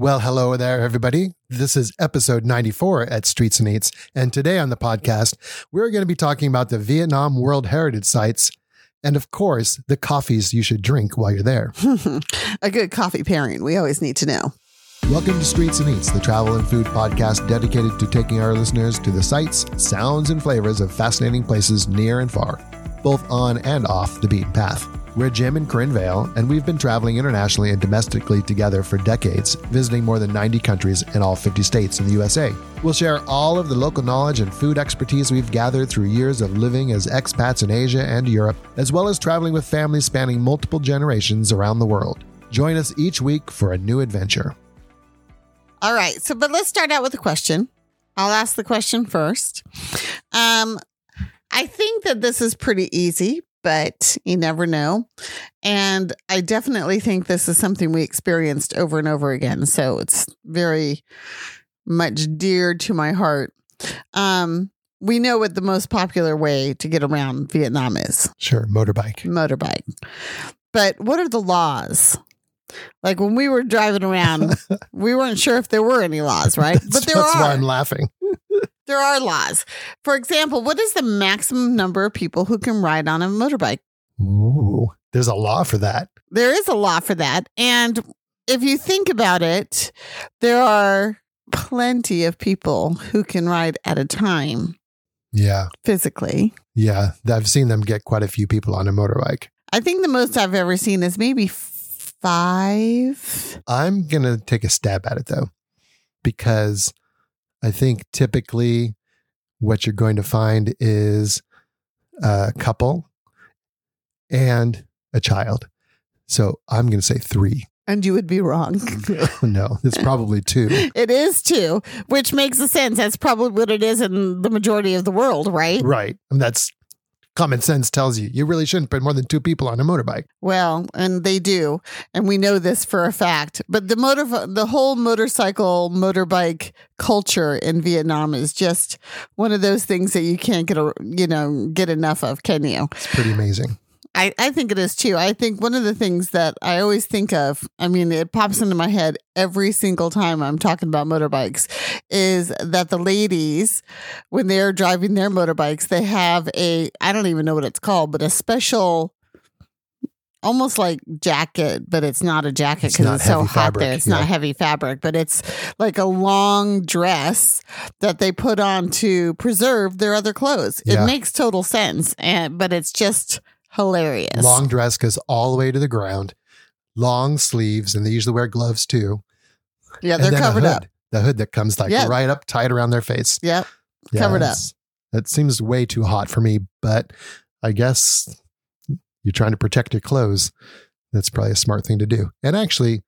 Well, hello there, everybody. This is episode 94 at Streets and Eats. And today on the podcast, we're going to be talking about the Vietnam World Heritage Sites and, of course, the coffees you should drink while you're there. a good coffee pairing. We always need to know. Welcome to Streets and Eats, the travel and food podcast dedicated to taking our listeners to the sights, sounds, and flavors of fascinating places near and far, both on and off the beaten path. We're Jim and Corinne Vail, and we've been traveling internationally and domestically together for decades, visiting more than 90 countries in all 50 states in the USA. We'll share all of the local knowledge and food expertise we've gathered through years of living as expats in Asia and Europe, as well as traveling with families spanning multiple generations around the world. Join us each week for a new adventure. All right. So, but let's start out with a question. I'll ask the question first. Um, I think that this is pretty easy, but you never know. And I definitely think this is something we experienced over and over again. So it's very much dear to my heart. Um, we know what the most popular way to get around Vietnam is Sure, motorbike. motorbike. But what are the laws? Like when we were driving around, we weren't sure if there were any laws, right? That's, but there that's why are. I'm laughing. There are laws. For example, what is the maximum number of people who can ride on a motorbike? Ooh, there's a law for that. There is a law for that. And if you think about it, there are plenty of people who can ride at a time Yeah, physically. yeah. I've seen them get quite a few people on a motorbike. I think the most I've ever seen is maybe five. I'm going to take a stab at it though, because I think typically what you're going to find is a couple and a child. So I'm going to say three. And you would be wrong. no, it's probably two. It is two, which makes a sense. That's probably what it is in the majority of the world, right? Right. And that's common sense tells you you really shouldn't put more than two people on a motorbike. Well, and they do, and we know this for a fact. But the motor, the whole motorcycle, motorbike culture in Vietnam is just one of those things that you can't get, a, you know, get enough of, can you? It's pretty amazing. I, I think it is too. I think one of the things that I always think of, I mean, it pops into my head every single time I'm talking about motorbikes, is that the ladies, when they're driving their motorbikes, they have a, I don't even know what it's called, but a special, almost like jacket, but it's not a jacket It's because not it's, so hot fabric, there. It's yeah. not heavy fabric, but it's like a long dress that they put on to preserve their other clothes. Yeah. It makes total sense, and but it's just hilarious. Long dress goes all the way to the ground, long sleeves, and they usually wear gloves too. yeah, And they're covered hood, up. The hood that comes like Yeah. right up tight around their face. Yep. Covered up. That seems way too hot for me, but I guess you're trying to protect your clothes. That's probably a smart thing to do. And actually,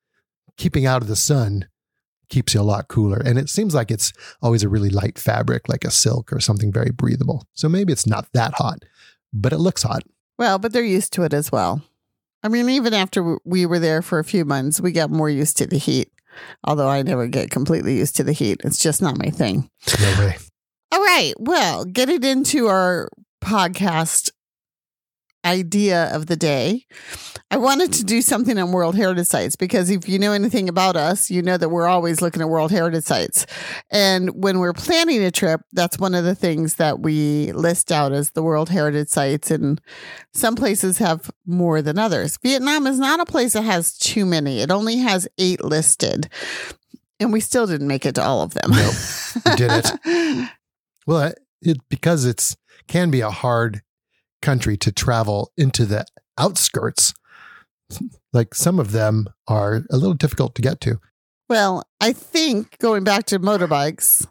keeping out of the sun keeps you a lot cooler. And it seems like it's always a really light fabric, like a silk or something very breathable. So maybe it's not that hot, but it looks hot. Well, but they're used to it as well. I mean, even after we were there for a few months, we got more used to the heat. Although I never get completely used to the heat. It's just not my thing. No way. All right. Well, getting into our podcast idea of the day, I wanted to mm. do something on World Heritage Sites because if you know anything about us, you know that we're always looking at World Heritage Sites. And when we're planning a trip, that's one of the things that we list out as the World Heritage Sites. And some places have more than others. Vietnam is not a place that has too many, it only has eight listed. And we still didn't make it to all of them. Nope. Did it. Well, it because it's can be a hard country to travel into the outskirts. Like some of them are a little difficult to get to. Well, I think going back to motorbikes,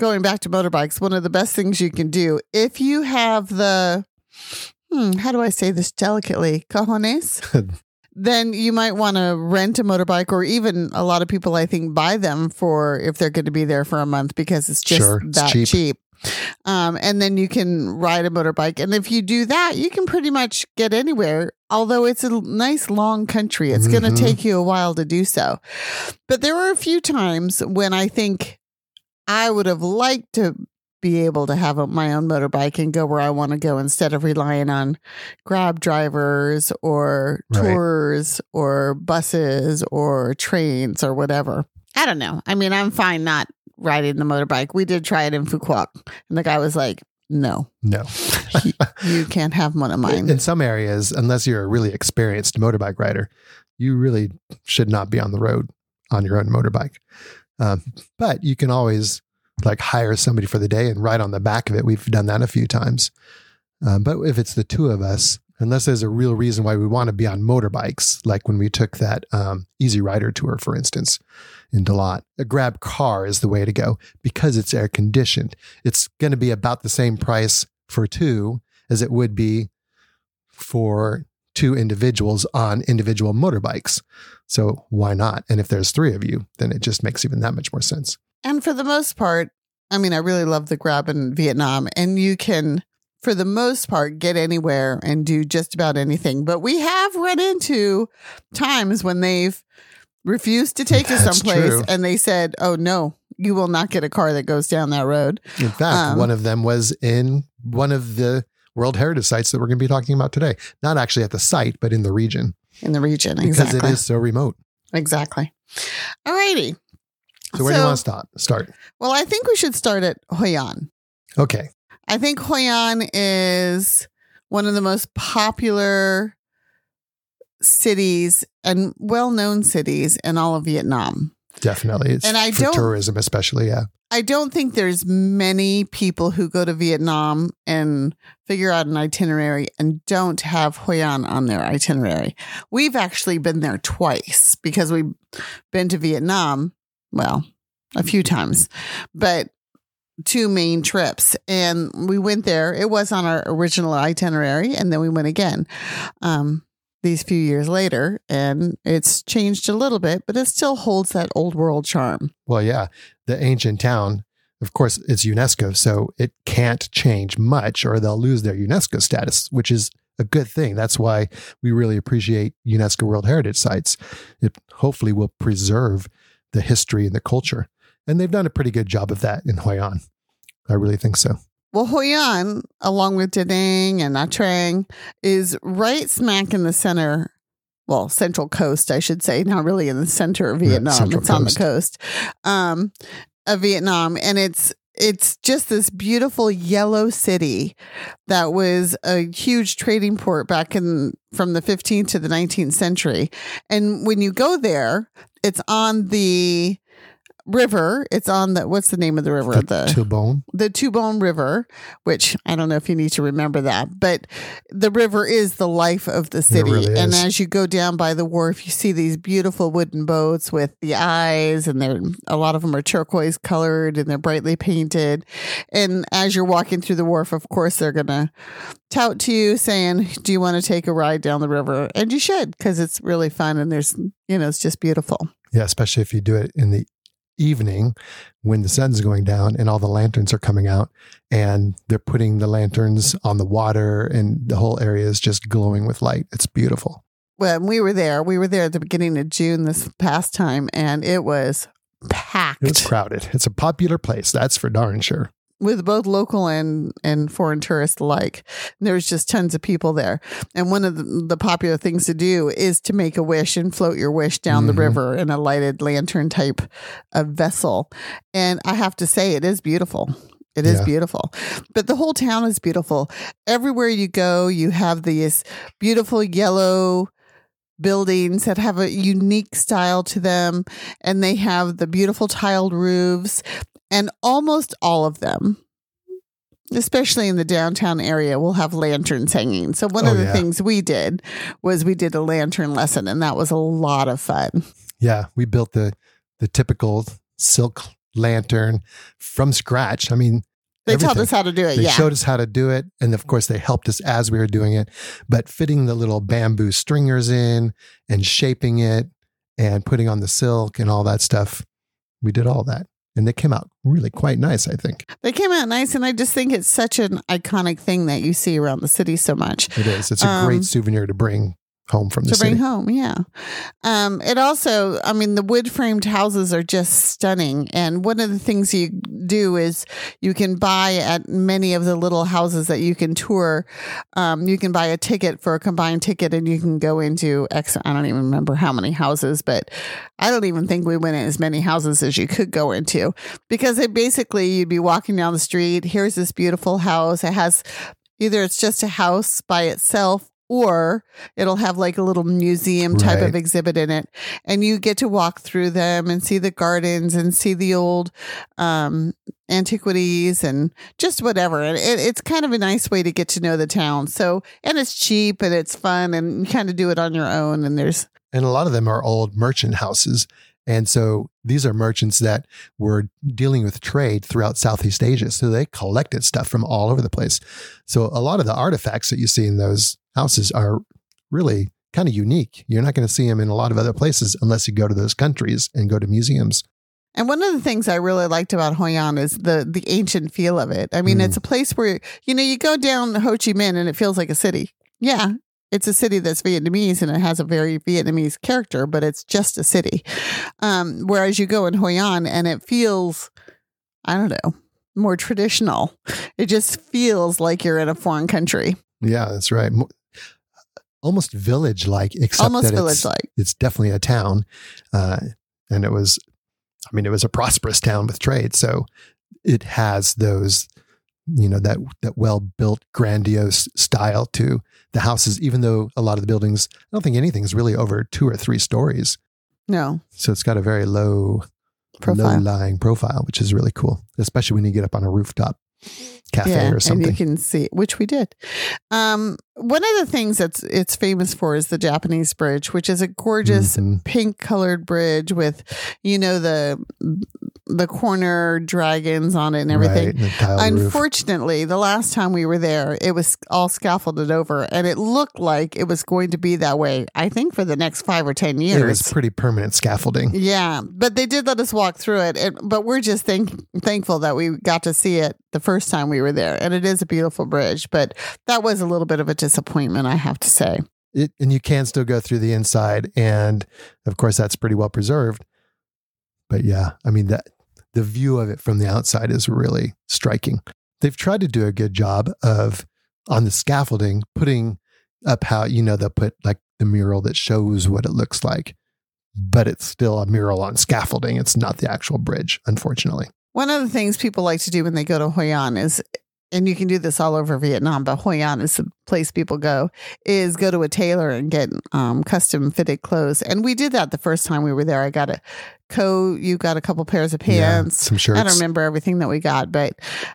going back to motorbikes, one of the best things you can do if you have the, hmm, how do I say this delicately, cojones, then you might want to rent a motorbike or even a lot of people, I think, buy them for if they're going to be there for a month because it's just Sure, it's that cheap. cheap. Um, and then you can ride a motorbike. And if you do that, you can pretty much get anywhere. Although it's a nice long country, it's going Mhm. to take you a while to do so. But there were a few times when I think I would have liked to be able to have a, my own motorbike and go where I want to go instead of relying on grab drivers or Right. tours or buses or trains or whatever. I don't know. I mean, I'm fine not riding the motorbike. We did try it in Phu Quoc, and the guy was like, "No, No. you can't have one of mine." In some areas, unless you're a really experienced motorbike rider, you really should not be on the road on your own motorbike. Um, but you can always like hire somebody for the day and ride on the back of it. We've done that a few times. Um, but if it's the two of us, unless there's a real reason why we want to be on motorbikes, like when we took that um, Easy Rider tour, for instance, in Da Lat, a grab car is the way to go because it's air conditioned. It's going to be about the same price for two as it would be for two individuals on individual motorbikes. So why not? And if there's three of you, then it just makes even that much more sense. And for the most part, I mean, I really love the grab in Vietnam, and you can, for the most part, get anywhere and do just about anything. But we have run into times when they've refused to take us someplace true. and they said, oh, no, you will not get a car that goes down that road. In fact, Um, one of them was in one of the World Heritage sites that we're going to be talking about today. Not actually at the site, but in the region in the region. because exactly. it is so remote. Exactly. All righty. So where do you want to start? Start. Well, I think we should start at Hoi An. Okay. I think Hoi An is one of the most popular cities and well known cities in all of Vietnam. Definitely. It's And I for don't- tourism, especially. Yeah. I don't think there's many people who go to Vietnam and figure out an itinerary and don't have Hoi An on their itinerary. We've actually been there twice because we've been to Vietnam, well, a few times, but two main trips. And we went there. It was on our original itinerary, and then we went again. Um, these few years later, and it's changed a little bit, but it still holds that old world charm. Well, yeah. The ancient town, of course, it's UNESCO, so it can't change much or they'll lose their UNESCO status, which is a good thing. That's why we really appreciate UNESCO World Heritage sites. It hopefully will preserve the history and the culture. And they've done a pretty good job of that in Hoi An. I really think so. Well, Hoi An, along with Da Nang and Nha Trang, is right smack in the center, well, central coast, I should say, not really in the center of Vietnam. central it's on the coast. coast um, of Vietnam, and it's it's just this beautiful yellow city that was a huge trading port back in from the 15th to the 19th century. And when you go there, it's on the river. It's on the what's the name of the river? The Thu Bon. the Thu Bon River, which I don't know if you need to remember that, but the river is the life of the city. really and as you go down by the wharf, you see these beautiful wooden boats with the eyes, and they're a lot of them are turquoise colored and they're brightly painted. And as you're walking through the wharf, of course, they're gonna tout to you saying, "Do you want to take a ride down the river?" And you should because it's really fun and there's you know it's just beautiful. Yeah, especially if you do it in the evening when the sun's going down and all the lanterns are coming out and they're putting the lanterns on the water and the whole area is just glowing with light. It's beautiful. when we were there, we were there at the beginning of June this past time, and it was packed It's crowded. It's a popular place. That's for darn sure. With both local and and foreign tourists alike. And there was just tons of people there. And one of the, the popular things to do is to make a wish and float your wish down Mhm. the river in a lighted lantern type of vessel. And I have to say, it is beautiful. It is Yeah. beautiful. But the whole town is beautiful. Everywhere you go, you have these beautiful yellow buildings that have a unique style to them and they have the beautiful tiled roofs and almost all of them especially in the downtown area will have lanterns hanging so one Oh, of the yeah. things we did was we did a lantern lesson and that was a lot of fun Yeah, we built the the typical silk lantern from scratch. I mean, they taught us how to do it They yeah showed us how to do it. And of course, they helped us as we were doing it. But fitting the little bamboo stringers in and shaping it and putting on the silk and all that stuff, we did all that. And they came out really quite nice, I think. they came out nice and i just think it's such an iconic thing that you see around the city so much It is. It's a Um, great souvenir to bring home from the to city. bring home. Yeah. Um, it also, I mean, the wood framed houses are just stunning. And one of the things you do is you can buy at many of the little houses that you can tour. Um, you can buy a ticket for a combined ticket and you can go into X. I don't even remember how many houses, but I don't even think we went in as many houses as you could go into because it basically you'd be walking down the street. Here's this beautiful house. It has either it's just a house by itself or it'll have like a little museum type Right. of exhibit in it and you get to walk through them and see the gardens and see the old um antiquities and just whatever and it, it's kind of a nice way to get to know the town so and it's cheap and it's fun and you kind of do it on your own and there's And a lot of them are old merchant houses. And so these are merchants that were dealing with trade throughout Southeast Asia. So they collected stuff from all over the place. So a lot of the artifacts that you see in those houses are really kind of unique. You're not going to see them in a lot of other places unless you go to those countries and go to museums. And one of the things I really liked about Hoi An is the the ancient feel of it. I mean, Mm. it's a place where you know you go down Ho Chi Minh and it feels like a city. Yeah, it's a city that's Vietnamese and it has a very Vietnamese character, but it's just a city. Um, whereas you go in Hoi An and it feels, I don't know, more traditional. It just feels like you're in a foreign country, Yeah, that's right. Mo- Almost village like, except almost that village it's, like. it's definitely a town. Uh, and it was, I mean, it was a prosperous town with trade. So it has those, you know, that, that well built, grandiose style to the houses, even though a lot of the buildings, I don't think anything's really over two or three stories. No So it's got a very low, profile. low lying profile, which is really cool, especially when you get up on a rooftop cafe or and something. you can see which we did. Um, one of the things that's it's famous for is the Japanese bridge, which is a gorgeous Mhm. pink colored bridge with, you know, the the corner dragons on it and everything. Right, and the tiled roof. Unfortunately, the last time we were there, it was all scaffolded over, and it looked like it was going to be that way. I think for the next five or ten years. It was pretty permanent scaffolding. Yeah, but they did let us walk through it. but we're just thank, thankful that we got to see it the first time we were there. And it is a beautiful bridge, but that was a little bit of a disappointment, I have to say. It, and you can still go through the inside, and of course that's pretty well preserved. But yeah, I mean that the view of it from the outside is really striking. They've tried to do a good job of on the scaffolding putting up how you know they'll put like the mural that shows what it looks like, but it's still a mural on scaffolding. It's not the actual bridge, unfortunately. One of the things people like to do when they go to Hoi An is, and you can do this all over Vietnam, but Hoi An is the place people go, is go to a tailor and get um, custom fitted clothes. And we did that the first time we were there. I got a coat, you got a couple pairs of pants. Yeah, some shirts. I don't remember everything that we got, but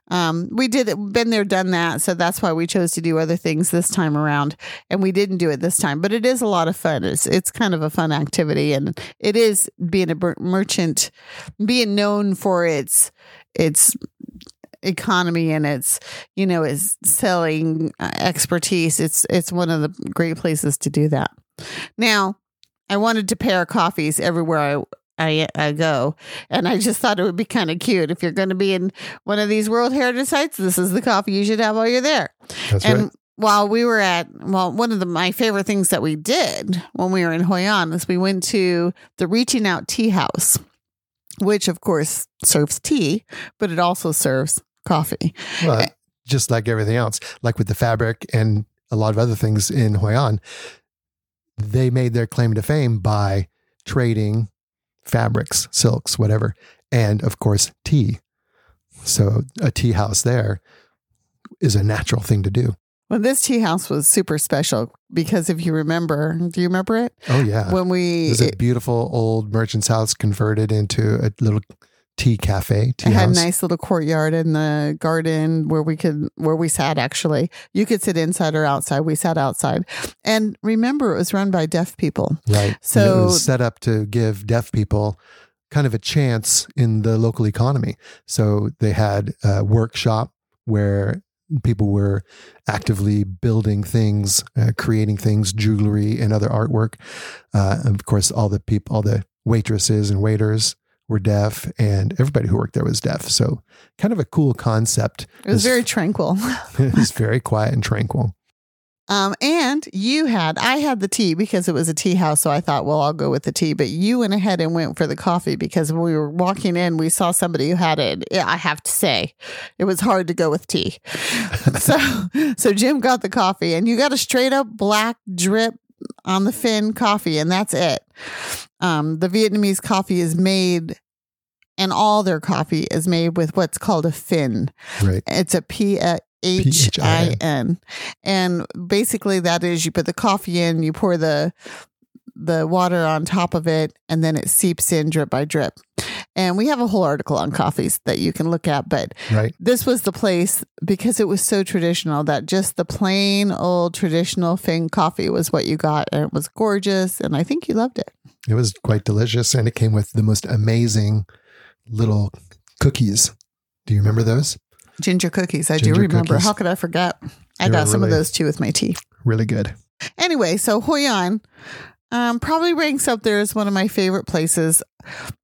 um, we did it, been there, done that. So that's why we chose to do other things this time around, and we didn't do it this time. But it is a lot of fun. It's it's kind of a fun activity, and it is being a merchant, being known for its its economy and its you know its selling uh, expertise. It's it's one of the great places to do that. Now, I wanted to pair coffees everywhere I. I, I go and I just thought it would be kind of cute if you're going to be in one of these World Heritage sites. This is the coffee you should have while you're there. That's and right. while we were at, well, one of the my favorite things that we did when we were in Hoi An is we went to the Reaching Out Tea House, which of course serves tea, but it also serves coffee. Well, eh, just like everything else, like with the fabric and a lot of other things in Hoi An, they made their claim to fame by trading fabrics, silks, whatever, and of course, tea. So a tea house there is a natural thing to do. Well, this tea house was super special because if you remember, do you remember it Oh yeah, when we? it was a beautiful old merchant's house converted into a little tea cafe. Tea It had a nice little courtyard in the garden where we could where we sat actually. You could sit inside or outside. We sat outside. And remember it was run by deaf people. Right. So- it was set up to give deaf people kind of a chance in the local economy. So they had a workshop where people were actively building things, uh, creating things, jewelry and other artwork. Uh, and of course, all the people, all the waitresses and waiters were deaf, and everybody who worked there was deaf. So kind of a cool concept. It was It's- very tranquil. it was very quiet and tranquil. Um, and you had, I had the tea because it was a tea house. So I thought, well, I'll go with the tea. But you went ahead and went for the coffee because when we were walking in, we saw somebody who had it. I have to say, it was hard to go with tea. so, so Jim got the coffee and you got a straight up black drip on the phin coffee, and that's it. Um, the Vietnamese coffee is made and all their coffee is made with what's called a phin. Right. It's a P H I N. And basically that is you put the coffee in, you pour the the water on top of it, and then it seeps in drip by drip. And we have a whole article on coffees that you can look at, but Right. this was the place because it was so traditional that just the plain old traditional Phin coffee was what you got, and it was gorgeous, and I think you loved it. It was quite delicious, and it came with the most amazing little cookies. Do you remember those? Ginger cookies, I Ginger do remember. cookies. How could I forget? I They got were some of those too with my tea. Really good. Anyway, so Hoi An um, probably ranks up there as one of my favorite places.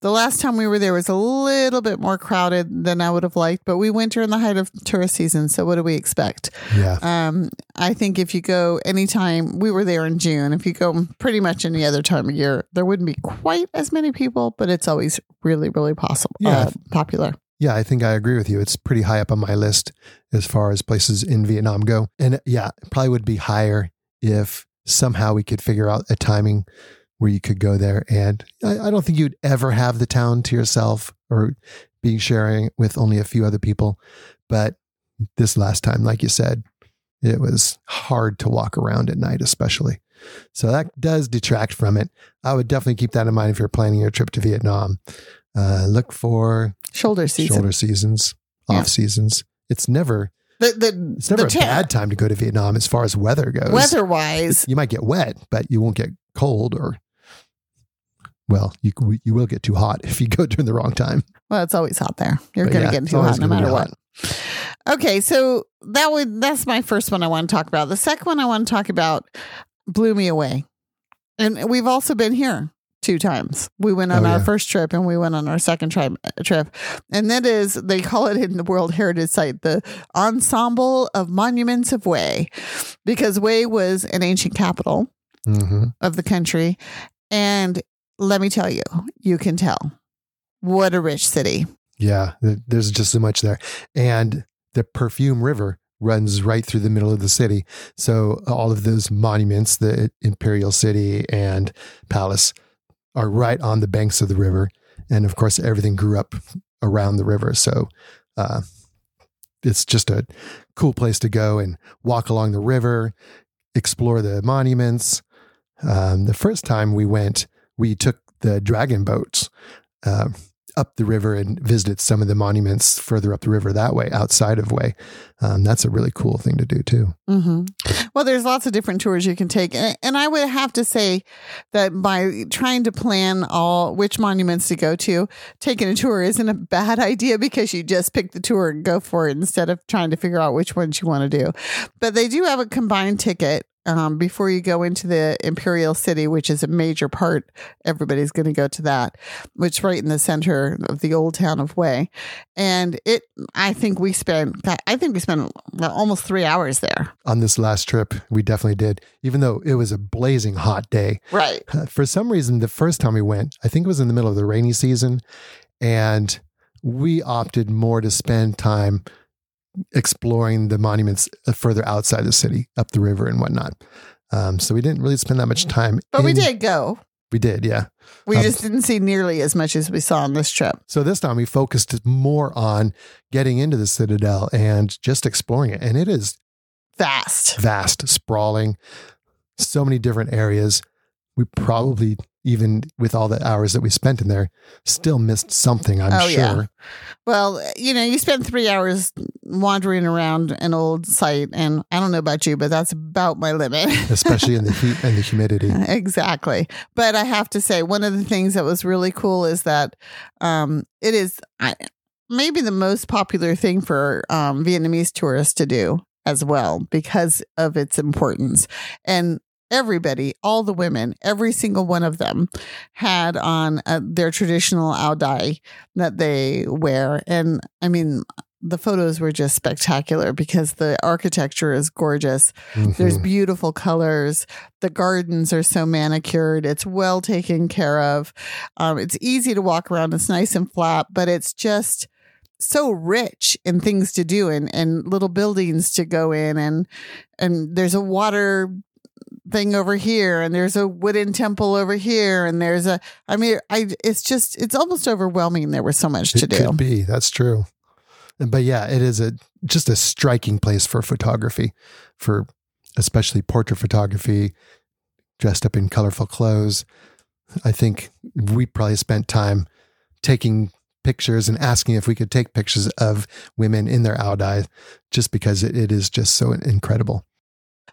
The last time we were there was a little bit more crowded than I would have liked, but we went during the height of tourist season. So what do we expect? Yeah. Um, I think if you go anytime, we were there in June. If you go pretty much any other time of year, there wouldn't be quite as many people, but it's always really, really possible, Yeah. uh, popular. Yeah, I think I agree with you. It's pretty high up on my list as far as places in Vietnam go. And yeah, it probably would be higher if somehow we could figure out a timing where you could go there. And I, I don't think you'd ever have the town to yourself or be sharing with only a few other people. But this last time, like you said, it was hard to walk around at night, especially. So that does detract from it. I would definitely keep that in mind if you're planning your trip to Vietnam. Uh, look for Shoulder season. shoulder seasons, Yeah. off seasons. It's never The, the, it's never a bad time to go to Vietnam as far as weather goes. Weather wise, you might get wet, but you won't get cold or well, you you will get too hot if you go during the wrong time. well, it's always hot there. You're going to yeah, get too hot no matter hot. what. Okay, so that would that's my first one I want to talk about. The second one I want to talk about blew me away. And we've also been here two times. We went on Oh, our yeah. first trip and we went on our second tri- trip. And that is they call it in the World Heritage Site the Ensemble of Monuments of Hue because Hue was an ancient capital hmm of the country and let me tell you, you can tell. What a rich city. Yeah, there's just so much there, and the Perfume River runs right through the middle of the city. So all of those monuments, the Imperial City and Palace, are right on the banks of the river, and of course, everything grew up around the river. So uh, it's just a cool place to go and walk along the river, explore the monuments. Um, the first time we went, we took the dragon boats. Uh, up the river and visited some of the monuments further up the river that way, outside of Hue. Um, that's a really cool thing to do too. hmm Well, there's lots of different tours you can take, and I would have to say that by trying to plan all which monuments to go to, taking a tour isn't a bad idea because you just pick the tour and go for it instead of trying to figure out which ones you want to do. But they do have a combined ticket. Um, before you go into the Imperial City, which is a major part, everybody's going to go to that, which is right in the center of the old town of Hue. And it, I think we spent, I think we spent almost three hours there. On this last trip, we definitely did, even though it was a blazing hot day. Right. Uh, For some reason, the first time we went, I think it was in the middle of the rainy season, and we opted more to spend time exploring the monuments uh, further outside the city, up the river and whatnot. Um, so we didn't really spend that much time. But we did go. We did, yeah. We Um, just didn't see nearly as much as we saw on this trip. So this time we focused more on getting into the Citadel and just exploring it. And it is vast, vast, sprawling, so many different areas. We probably, even with all the hours that we spent in there, still missed something, I'm Oh, sure. yeah. Well, you know, you spend three hours wandering around an old site, and I don't know about you, but that's about my limit. Especially in the heat and the humidity. exactly. But I have to say, one of the things that was really cool is that um, it is I, maybe the most popular thing for um, Vietnamese tourists to do as well because of its importance. And everybody, all the women, every single one of them had on uh, their traditional ao dai that they wear. And I mean, the photos were just spectacular because the architecture is gorgeous. There's Mhm. beautiful colors. The gardens are so manicured. It's well taken care of. Um, it's easy to walk around. It's nice and flat, but it's just so rich in things to do and, and little buildings to go in and and there's a water thing over here and there's a wooden temple over here and there's a I mean I it's just it's almost overwhelming there was so much to do. could be. That's true. But yeah, it is a just a striking place for photography, for especially portrait photography, dressed up in colorful clothes. I think we probably spent time taking pictures and asking if we could take pictures of women in their ao dai just because it, it is just so incredible.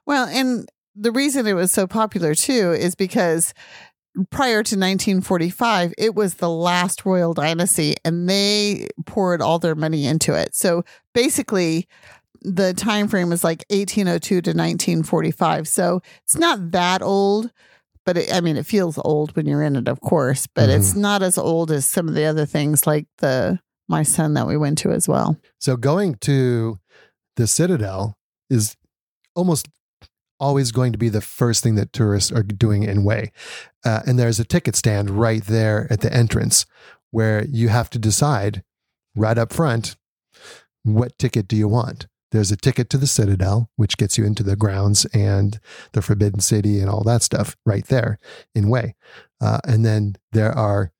Well, and the reason it was so popular too is because prior to 1945, it was the last royal dynasty and they poured all their money into it. So basically, the time frame is like 1802 to 1945. So it's not that old, but it, I mean, it feels old when you're in it, of course, but mm-hmm. it's not as old as some of the other things like the My Son that we went to as well. So going to the Citadel is almost always going to be the first thing that tourists are doing in Hue. Uh, and there's a ticket stand right there at the entrance where you have to decide right up front what ticket do you want. There's a ticket to the Citadel, which gets you into the grounds and the Forbidden City and all that stuff right there in Hue. Uh, and then there are,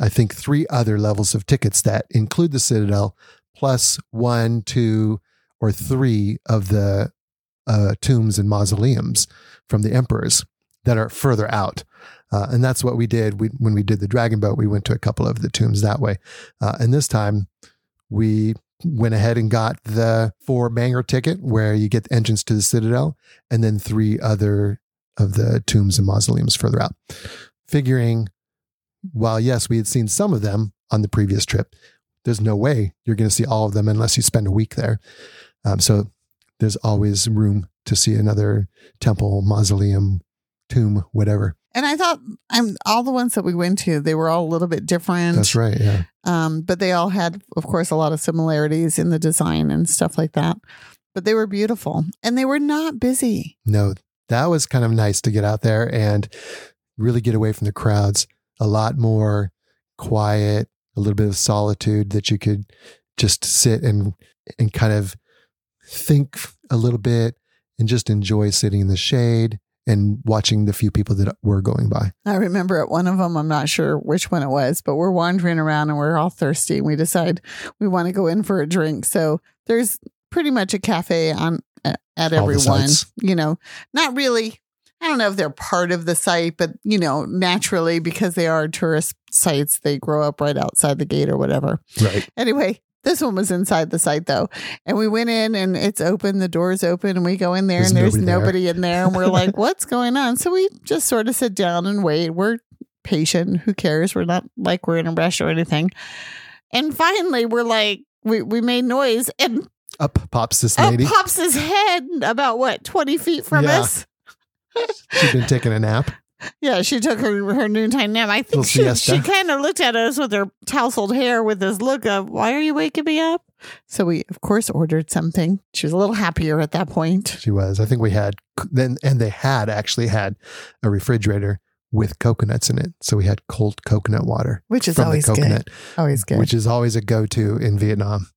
I think, three other levels of tickets that include the Citadel plus one, two, or three of the uh, tombs and mausoleums from the emperors that are further out. Uh, and that's what we did we, when we did the dragon boat. We went to a couple of the tombs that way. Uh, and this time we went ahead and got the four banger ticket where you get the entrance to the Citadel and then three other of the tombs and mausoleums further out. Figuring, while yes, we had seen some of them on the previous trip, there's no way you're going to see all of them unless you spend a week there. Um, so there's always room to see another temple, mausoleum, tomb, whatever. And I thought I'm all the ones that we went to, they were all a little bit different. That's right. Yeah. Um, but they all had, of course, a lot of similarities in the design and stuff like that. But they were beautiful and they were not busy. No, that was kind of nice to get out there and really get away from the crowds. A lot more quiet, a little bit of solitude that you could just sit and and kind of think a little bit and just enjoy sitting in the shade and watching the few people that were going by. I remember at one of them, I'm not sure which one it was, but we're wandering around and we're all thirsty and we decide we want to go in for a drink. So there's pretty much a cafe on at every one. You know, not really. I don't know if they're part of the site, but you know, naturally because they are tourist sites, they grow up right outside the gate or whatever. Right. Anyway, this one was inside the site though. And we went in and it's open, the door's open, and we go in there There's and there's nobody there. in there. And we're like, what's going on? So we just sort of sit down and wait. We're patient. Who cares? We're not like we're in a rush or anything. And finally, we're like, we, we made noise and Up pops this up lady. pops his head about what, 20 feet from Yeah. us? She'd been taking a nap. Yeah, she took her her noontime nap. I think she siesta. she kind of looked at us with her tousled hair with this look of "Why are you waking me up?" So we, of course, ordered something. She was a little happier at that point. She was. I think we had then, and they had actually had a refrigerator with coconuts in it. So we had cold coconut water Which is always good. Always good. which is always a go-to in Vietnam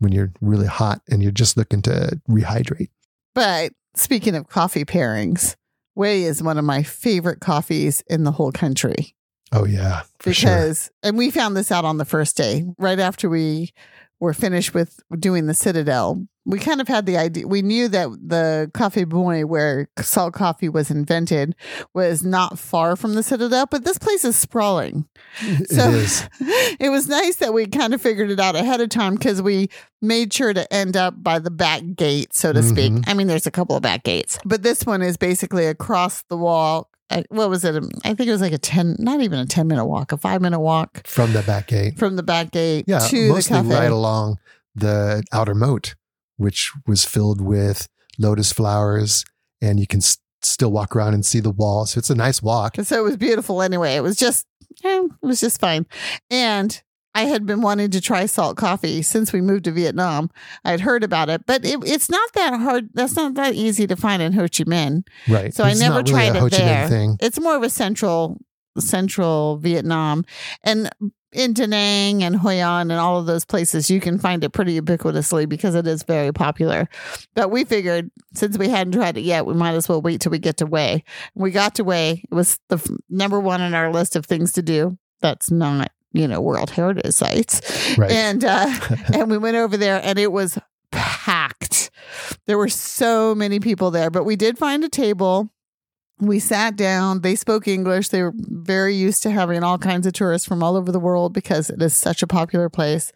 when you're really hot and you're just looking to rehydrate. but speaking of coffee pairings, Hue is one of my favorite coffees in the whole country. Oh yeah, for sure. because and we found this out on the first day right after we were finished with doing the citadel we kind of had the idea we knew that the coffee boy where salt coffee was invented was not far from the citadel but this place is sprawling It so is. it was nice that we kind of figured it out ahead of time because we made sure to end up by the back gate, so to speak. Mhm. I mean, there's a couple of back gates, but this one is basically across the wall. What was it? I think it was like a 10, not even a 10 minute walk, a five minute walk from the back gate. from the back gate Yeah, to the mostly cafe. right along the outer moat, which was filled with lotus flowers, and you can s- still walk around and see the wall. So it's a nice walk. And so it was beautiful anyway. It was just, eh, it was just fine. And I had been wanting to try salt coffee since we moved to Vietnam. I had heard about it, but it, it's not that hard. That's not that easy to find in Ho Chi Minh. Right. So I never really tried Ho it there. thing. It's more of a central central Vietnam and in Da Nang and Hoi An and all of those places you can find it pretty ubiquitously because it is very popular. But we figured since we hadn't tried it yet, we might as well wait till we get to Hue. We got to Hue. It was the f- number one on our list of things to do. That's not, you know, World Heritage sites. Right. And uh and we went over there and it was packed. There were so many people there, but we did find a table. We sat down. They spoke English. They were very used to having all kinds of tourists from all over the world because it is such a popular place.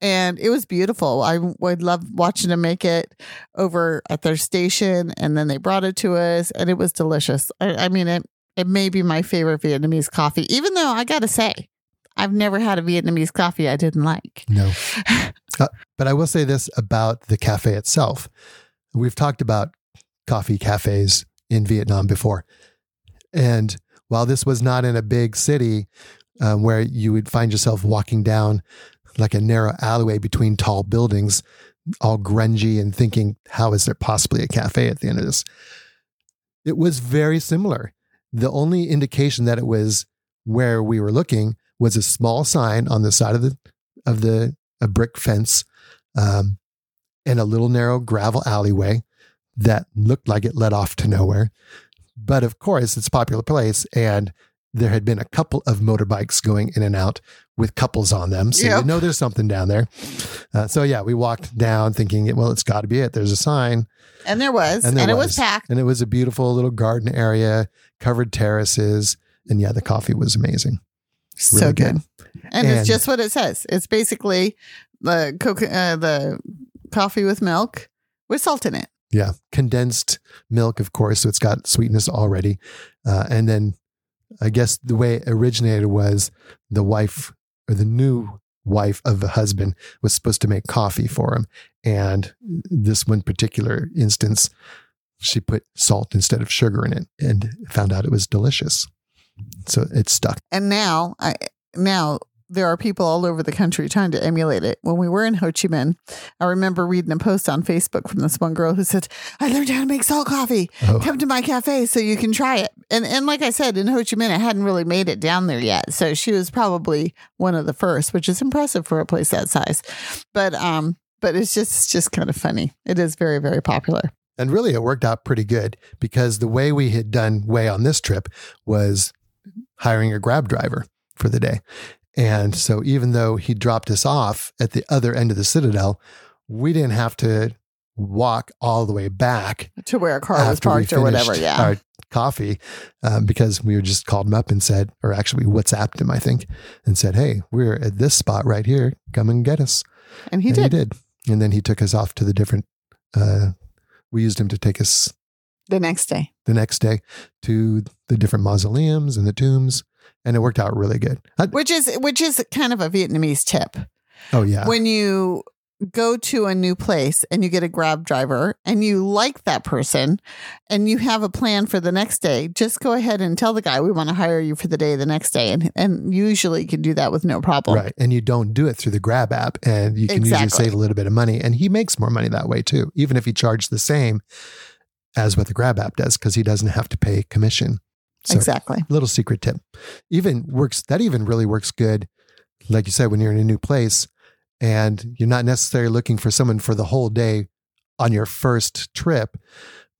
And it was beautiful. I would love watching them make it over at their station. And then they brought it to us and it was delicious. I, I mean, it, it may be my favorite Vietnamese coffee, even though I got to say, I've never had a Vietnamese coffee I didn't like. No. Uh, but I will say this about the cafe itself. We've talked about coffee cafes in Vietnam before. And while this was not in a big city um, where you would find yourself walking down like a narrow alleyway between tall buildings, all grungy and thinking, how is there possibly a cafe at the end of this? It was very similar. The only indication that it was where we were looking was a small sign on the side of the of the a brick fence um, and a little narrow gravel alleyway that looked like it led off to nowhere. But of course, it's a popular place, and there had been a couple of motorbikes going in and out with couples on them, so Yep. you know there's something down there. Uh, so yeah, we walked down thinking, well, it's got to be it. There's a sign, And there was. And And, there it was was. packed. and it was a beautiful little garden area, covered terraces, and yeah, the coffee was amazing. So really good. good. And, And- it's just what it says. It's basically the coca- uh, the coffee with milk with salt in it. Yeah, condensed milk, of course, so it's got sweetness already. Uh, and then I guess the way it originated was the wife or the new wife of the husband was supposed to make coffee for him. And this one particular instance, she put salt instead of sugar in it and found out it was delicious. So it stuck. And now, I now there are people all over the country trying to emulate it. When we were in Ho Chi Minh, I remember reading a post on Facebook from this one girl who said, "I learned how to make salt coffee. Oh, Come to my cafe so you can try it." And and like I said, in Ho Chi Minh, I hadn't really made it down there yet, so she was probably one of the first, which is impressive for a place that size. But um, but it's just it's just kind of funny. It is very very popular. And really, it worked out pretty good because the way we had done Hue on this trip was hiring a grab driver for the day. And so, even though he dropped us off at the other end of the citadel, we didn't have to walk all the way back To where a car was parked or whatever. Yeah. our coffee um, because we just called him up and said, or actually, WhatsApped him, I think, and said, Hey, we're at this spot right here. Come and get us. and he and did. he did. And then he took us off to the different, uh, we used him to take us the next day. the next day to the different mausoleums and the tombs, and it worked out really good. I- Which is which is kind of a Vietnamese tip. oh yeah, When you go to a new place and you get a grab driver and you like that person and you have a plan for the next day, just go ahead and tell the guy we want to hire you for the day the next day. And and usually you can do that with no problem. right. And you don't do it through the Grab app, and you can usually save a little bit of money. And he makes more money that way too, even if he charged the same as what the Grab app does, because he doesn't have to pay commission. So, Exactly. little secret tip. Even works. That even really works good. Like you said, when you're in a new place and you're not necessarily looking for someone for the whole day on your first trip,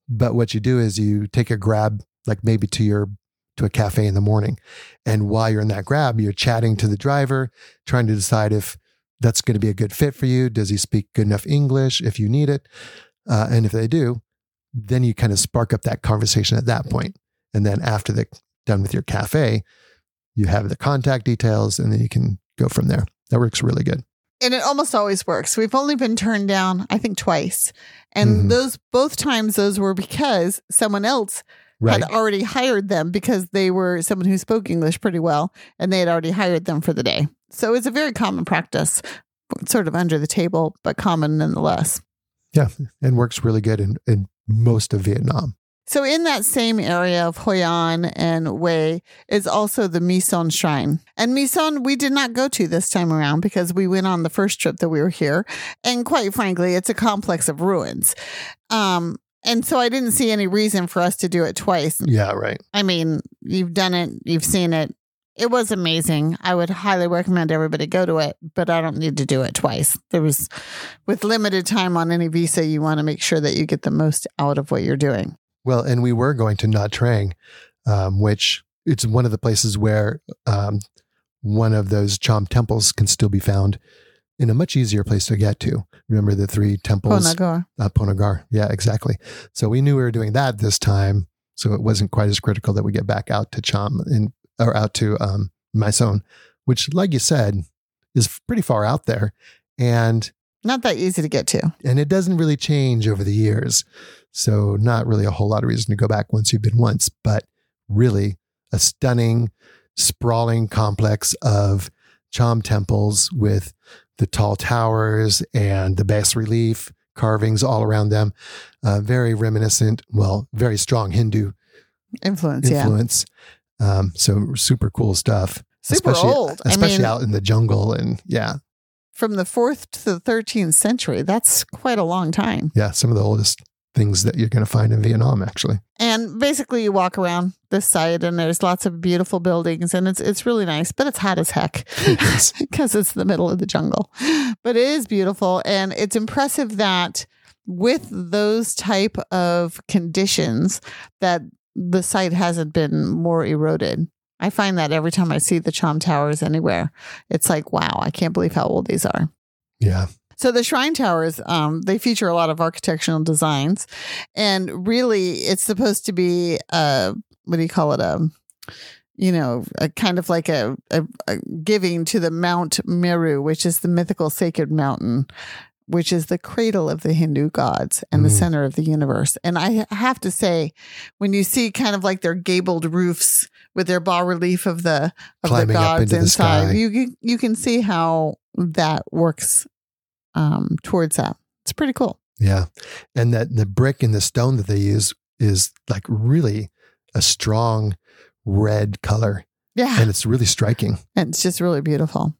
but what you do is you take a grab, like maybe to your to a cafe in the morning, and while you're in that grab, you're chatting to the driver, trying to decide if that's going to be a good fit for you. Does he speak good enough English if you need it? Uh, and if they do, then you kind of spark up that conversation at that point. And then after they're done with your cafe, you have the contact details and then you can go from there. That works really good. And it almost always works. We've only been turned down, I think, twice. And Mhm. those both times those were because someone else Right. had already hired them because they were someone who spoke English pretty well and they had already hired them for the day. So it's a very common practice, sort of under the table, but common nonetheless. Yeah, and works really good in, in most of Vietnam. So in that same area of Hoi An and Hue is also the My Son Shrine. And My Son we did not go to this time around because we went on the first trip that we were here. And quite frankly, it's a complex of ruins. Um, and so I didn't see any reason for us to do it twice. Yeah, right. I mean, you've done it, you've seen it. It was amazing. I would highly recommend everybody go to it, but I don't need to do it twice. There was, with limited time on any visa, you want to make sure that you get the most out of what you're doing. Well, and we were going to Nha Trang, um, which it's one of the places where um, one of those Cham temples can still be found in a much easier place to get to. Remember the three temples? Ponagar. Uh, Ponagar. Yeah, exactly. So we knew we were doing that this time. So it wasn't quite as critical that we get back out to Cham and or out to um, My Son, which, like you said, is pretty far out there. And Not that easy to get to. and it doesn't really change over the years. So not really a whole lot of reason to go back once you've been once, but really a stunning, sprawling complex of Cham temples with the tall towers and the bas relief carvings all around them. Uh, very reminiscent, well, very strong Hindu Influence, yeah. influence. Um, so super cool stuff. Super especially, old. I mean- out in the jungle and yeah, From the fourth to the 13th century. That's quite a long time. yeah, some of the oldest things that you're going to find in Vietnam actually. And basically, you walk around this site, and there's lots of beautiful buildings, and it's it's really nice, but it's hot as heck because it's the middle of the jungle. But it is beautiful, and it's impressive that with those type of conditions, that the site hasn't been more eroded. I find that every time I see the Cham Towers anywhere, it's like, wow, I can't believe how old these are. Yeah. So the shrine towers, um, they feature a lot of architectural designs, and really, it's supposed to be uh, what do you call it? A you know, a kind of like a, a, a giving to the Mount Meru, which is the mythical sacred mountain, which is the cradle of the Hindu gods and the Mm. center of the universe. And I have to say, when you see kind of like their gabled roofs with their bas relief of the of Climbing the gods into the inside, you can- you can see how that works um, towards that. It's pretty cool. Yeah. And that the brick and the stone that they use is like really a strong red color Yeah. and it's really striking. And it's just really beautiful.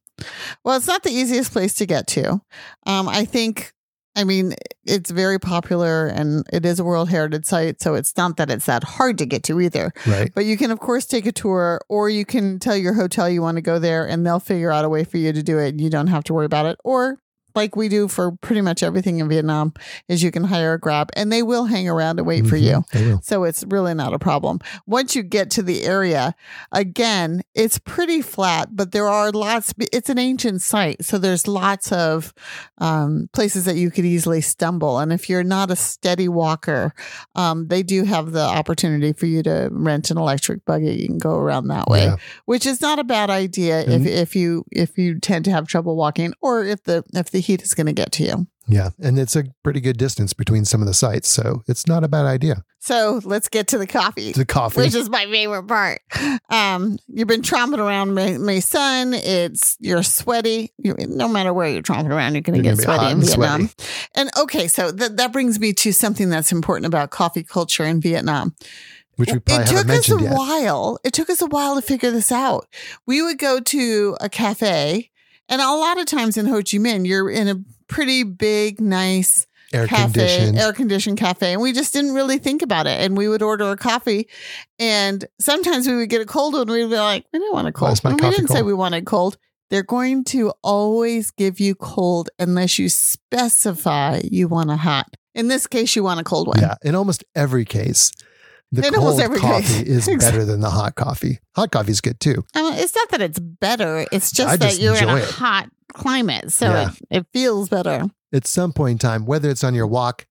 Well, it's not the easiest place to get to. Um, I think, I mean, it's very popular and it is a World Heritage Site. So it's not that it's that hard to get to either. Right. But you can, of course, take a tour or you can tell your hotel you want to go there and they'll figure out a way for you to do it. And you don't have to worry about it. Or, like we do for pretty much everything in Vietnam, is you can hire a grab and they will hang around and wait for Mhm. you. So it's really not a problem. Once you get to the area, again, it's pretty flat, but there are lots, it's an ancient site. So there's lots of um, places that you could easily stumble. And if you're not a steady walker, um, they do have the opportunity for you to rent an electric buggy. You can go around that way, Yeah. which is not a bad idea if, if you if you tend to have trouble walking or if the if the heat is going to get to you. Yeah. And it's a pretty good distance between some of the sites. So it's not a bad idea. So let's get to the coffee. The coffee. which is my favorite part. Um, you've been tromping around my, My Son. It's you're sweaty. You, no matter where you're tromping around, you're going to get sweaty in Vietnam. And okay, so that that brings me to something that's important about coffee culture in Vietnam. which we probably it took us a yet. while. It took us a while to figure this out. We would go to a cafe, and a lot of times in Ho Chi Minh, you're in a pretty big, nice Air cafe, conditioned. air conditioned cafe, and we just didn't really think about it. And we would order a coffee, and sometimes we would get a cold one. We'd be like, "We didn't want a cold." is my and we didn't say we wanted cold. They're going to always give you cold unless you specify you want a hot. In this case, you want a cold one. yeah. In almost every case, the cold coffee is Exactly. better than the hot coffee. Hot coffee is good too. I mean, it's not that it's better. It's just I that just you're in a it. hot climate, so Yeah. it, it feels better. At some point in time, whether it's on your walk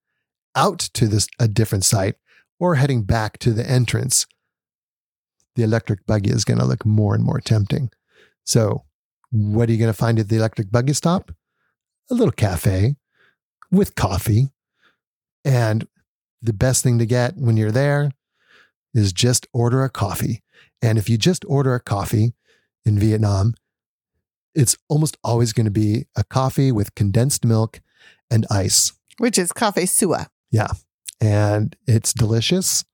out to this a different site or heading back to the entrance, the electric buggy is going to look more and more tempting. So, what are you going to find at the electric buggy stop? A little cafe with coffee. And the best thing to get when you're there is just order a coffee. And if you just order a coffee in Vietnam, it's almost always going to be a coffee with condensed milk and ice. Which is cafe sua. Yeah. And it's delicious.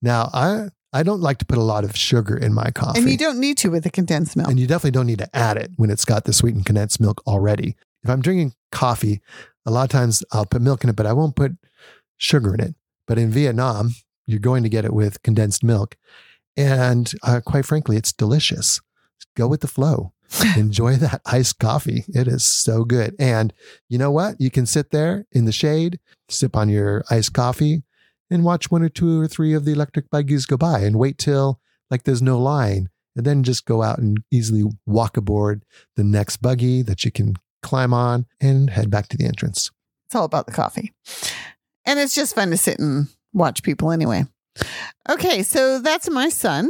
Now, I I don't like to put a lot of sugar in my coffee. And you don't need to with the condensed milk. And you definitely don't need to add it when it's got the sweetened condensed milk already. If I'm drinking coffee, a lot of times I'll put milk in it, but I won't put sugar in it. But in Vietnam, you're going to get it with condensed milk. And uh, quite frankly, it's delicious. Go with the flow. Enjoy that iced coffee. It is so good. And you know what? You can sit there in the shade, sip on your iced coffee, and watch one or two or three of the electric buggies go by and wait till like there's no line and then just go out and easily walk aboard the next buggy that you can climb on and head back to the entrance. It's all about the coffee. And it's just fun to sit and watch people anyway. Okay, so that's My Son.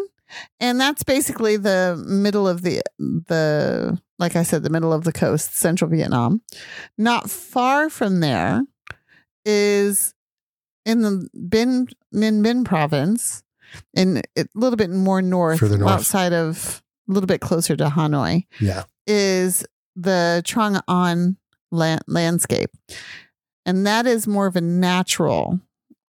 And that's basically the middle of the the like I said, the middle of the coast, central Vietnam. Not far from there is in the Bin Ninh Binh province, and a little bit more north, north. outside of a little bit closer to Hanoi, Yeah. is the Trang An la- landscape, and that is more of a natural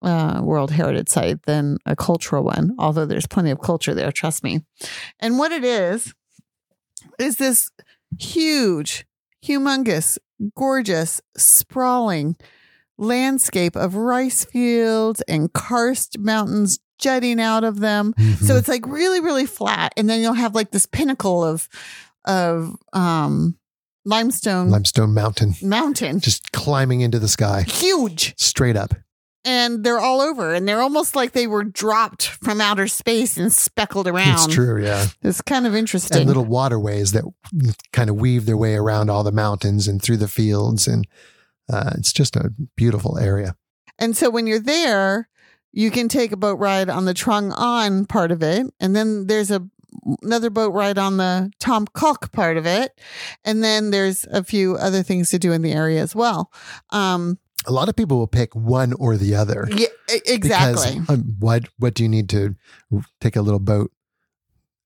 uh, World Heritage Site than a cultural one. Although there's plenty of culture there, trust me. And what it is is this huge, humongous, gorgeous, sprawling landscape of rice fields and karst mountains jutting out of them. So Mhm. it's like really, really flat. And then you'll have like this pinnacle of of um limestone limestone mountain mountain. just climbing into the sky Huge. straight up. And they're all over. And they're almost like they were dropped from outer space and speckled around. It's true. Yeah. It's kind of interesting. and little waterways that kind of weave their way around all the mountains and through the fields and uh, it's just a beautiful area And so when you're there, you can take a boat ride on the Trang An part of it, and then there's a another boat ride on the Tam Coc part of it, and then there's a few other things to do in the area as well. Um, a lot of people will pick one or the other yeah, exactly. because um, what what do you need to take a little boat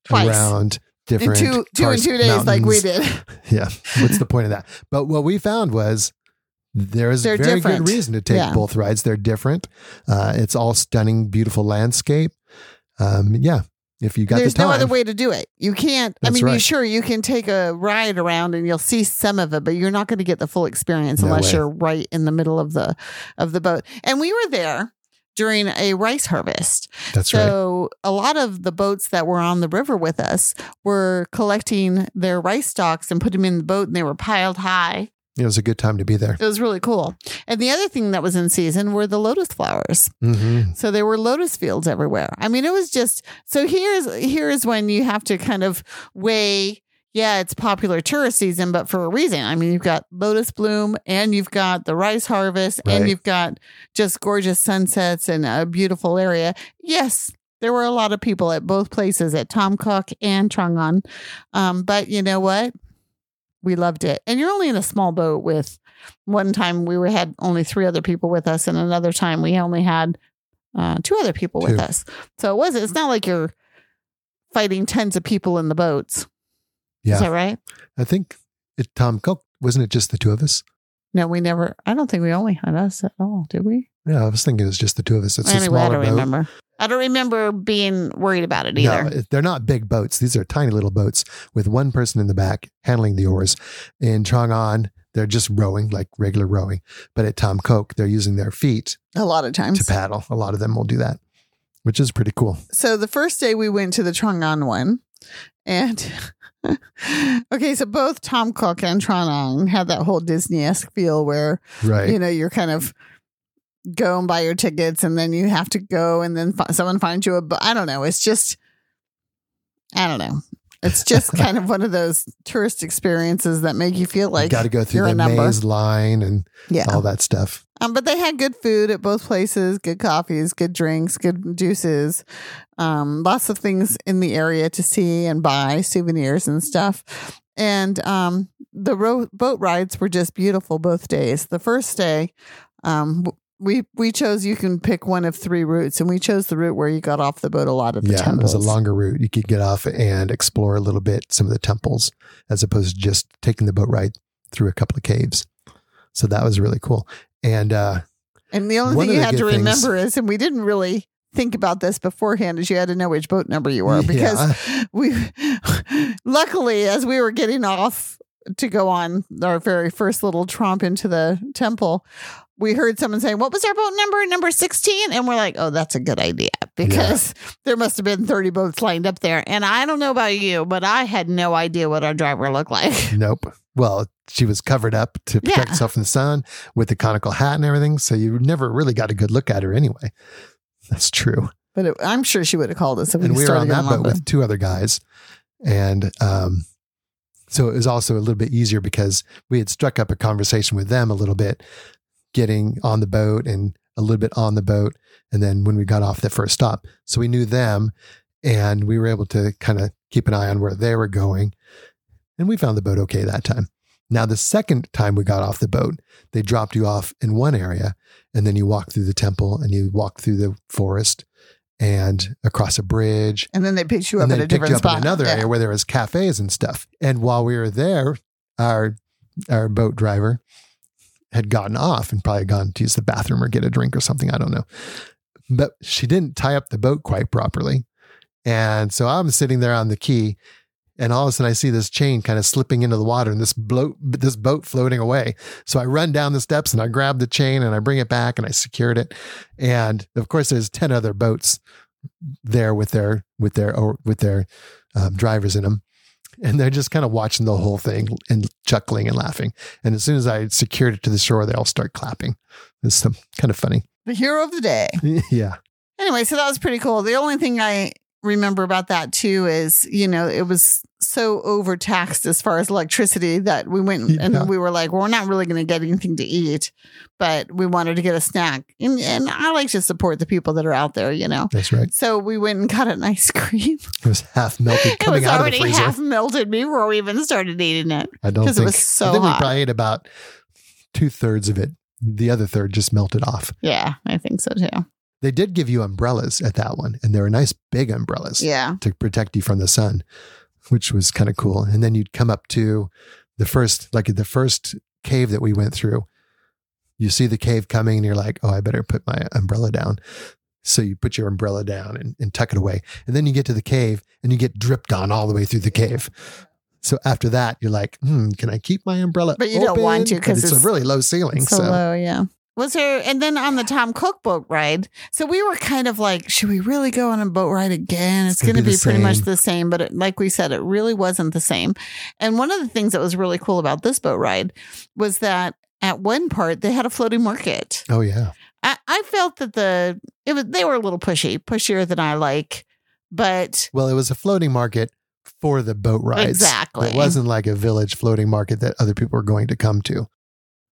Twice. around in different two two in two days, like we did. yeah what's the point of that but what we found was there's They're very different. good reason to take Yeah. both rides they're different uh, it's all stunning beautiful landscape um, yeah if you got There's the time no other way to do it. You can't. I That's mean, you sure you can take a ride around and you'll see some of it, but you're not going to get the full experience No unless way. you're right in the middle of the of the boat. And we were there during a rice harvest. that's right So a lot of the boats that were on the river with us were collecting their rice stalks and put them in the boat, and they were piled high. It was a good time to be there It was really cool. And the other thing that was in season were the lotus flowers. hmm So there were lotus fields everywhere. I mean, it was just so here's here's when you have to kind of weigh. Yeah, it's popular tourist season, but for a reason. I mean, you've got lotus bloom and you've got the rice harvest and you've got just gorgeous sunsets and a beautiful area. Yes, there were a lot of people at both places at Tam Coc and Trang An. Um, but you know what? We loved it. And you're only in a small boat with one time we were had only three other people with us, and another time we only had uh, two other people with us. So it wasn't. It's not like you're fighting tons of people in the boats. Yeah. Is that right? i think it, Tam Coc wasn't it just the two of us No, we never. I don't think we only had us at all, did we? Yeah i was thinking it was just the two of us it's a anyway, I smaller don't boat remember. I don't remember being worried about it either. No, they're not big boats. These are tiny little boats with one person in the back handling the oars. In Trang An, they're just rowing like regular rowing. But at Tam Coc, they're using their feet a lot of times to paddle. A lot of them will do that, which is pretty cool. so the first day we went to the Trang An one, and okay, so both Tam Coc and Trang An had that whole Disney esque feel where Right. you know you're kind of go and buy your tickets, and then you have to go, and then fi- someone finds you a. bu- I don't know. It's just, I don't know. It's just kind of one of those tourist experiences that make you feel like you got to go through the maze line and yeah. all that stuff. Um, but they had good food at both places, good coffees, good drinks, good juices, um, lots of things in the area to see and buy, souvenirs and stuff. And um, the ro- boat rides were just beautiful both days. The first day, um, we we chose you can pick one of three routes, and we chose the route where you got off the boat a lot of the Yeah, it was a longer route. You could get off and explore a little bit some of the temples as opposed to just taking the boat ride through a couple of caves. So that was really cool. And uh, And the only thing you had to things- remember is, and we didn't really think about this beforehand is you had to know which boat number you were because Yeah. we luckily as we were getting off to go on our very first little tromp into the temple we heard someone saying what was our boat number number 16 and we're like oh that's a good idea because there must have been 30 boats lined up there and i don't know about you but i had no idea what our driver looked like Nope. Well, she was covered up to protect Yeah. herself from the sun with the conical hat and everything. So you never really got a good look at her anyway. That's true. but it, i'm sure she would have called us if and we were on that boat with two other guys. And um, so it was also a little bit easier because we had struck up a conversation with them a little bit, getting on the boat and a little bit on the boat. And then when we got off the first stop, so we knew them and we were able to kind of keep an eye on where they were going. And we found the boat okay that time. Now, the second time we got off the boat, they dropped you off in one area and then you walk through the temple and you walk through the forest and across a bridge and then they picked you up and at a picked different you up spot in another Yeah. area where there was cafes and stuff. And while we were there, our our boat driver had gotten off and probably gone to use the bathroom or get a drink or something. I don't know. But she didn't tie up the boat quite properly. And so I'm sitting there on the quay and all of a sudden I see this chain kind of slipping into the water and this boat this boat floating away. So I run down the steps and I grab the chain and I bring it back and I secured it. And of course there's 10 other boats there with their with their with their um, drivers in them and they're just kind of watching the whole thing and chuckling and laughing. And as soon as i secured it to the shore they all start clapping. It's um, kind of funny. The hero of the day. Yeah. Anyway, so that was pretty cool. The only thing I remember about that too is, you know, it was so overtaxed as far as electricity that we went Yeah. and we were like, well, we're not really going to get anything to eat, but we wanted to get a snack. And, and I like to support the people that are out there, you know. that's right So we went and got an ice cream. it was half melted It was out of the already freezer half melted before we even started eating it. i don't 'cause it think was so i think hot. we probably ate about two-thirds of it the other third just melted off Yeah, I think so too. They did give you umbrellas at that one and they were nice big umbrellas Yeah. to protect you from the sun, which was kind of cool. And then you'd come up to the first, like the first cave that we went through. You see the cave coming and you're like, oh, I better put my umbrella down. So you put your umbrella down and, and tuck it away. And then you get to the cave and you get dripped on all the way through the cave. So after that, you're like, hmm, can I keep my umbrella? But you don't want to open? 'cause But it's, it's a really low ceiling. so, So, low, yeah. Was there, and then on the Tam Coc boat ride, so we were kind of like, should we really go on a boat ride again? It's, It's gonna be be, pretty much the same, but it, like we said, it really wasn't the same. And one of the things that was really cool about this boat ride was that at one part they had a floating market. oh, yeah. I, I felt that the it was they were a little pushy, pushier than I like, but Well, it was a floating market for the boat rides. Exactly. It wasn't like a village floating market that other people were going to come to,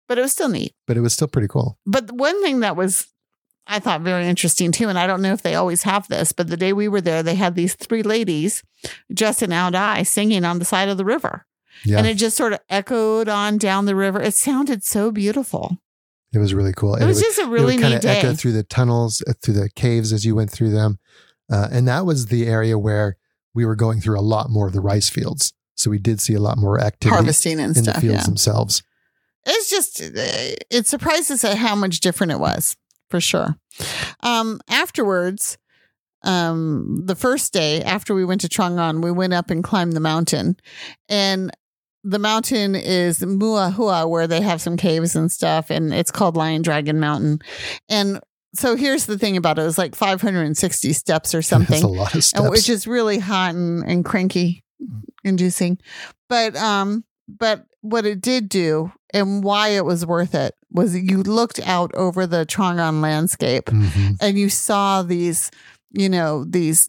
but it was still neat. but it was still pretty cool. But one thing that was, I thought very interesting too, and I don't know if they always have this, but the day we were there, they had these three ladies, Justin and I, singing on the side of the river. Yeah. And it just sort of echoed on down the river. It sounded so beautiful. It was really cool. It was just a really it would kind neat of day. echo through the tunnels, uh, through the caves as you went through them. Uh, and that was the area where we were going through a lot more of the rice fields. So we did see a lot more activity Harvesting and in stuff. the fields Yeah. themselves. It's just, uh, it surprised us at how much different it was for sure. Um, afterwards, um, the first day after we went to Trang An, we went up and climbed the mountain, and the mountain is Muahua, where they have some caves and stuff, and it's called Lion Dragon Mountain. And so here's the thing about it: it was like 560 steps or That's something, a lot of steps. which is really hot and, and cranky inducing. But um, but what it did do and why it was worth it was you looked out over the Trang An landscape Mhm. and you saw these, you know, these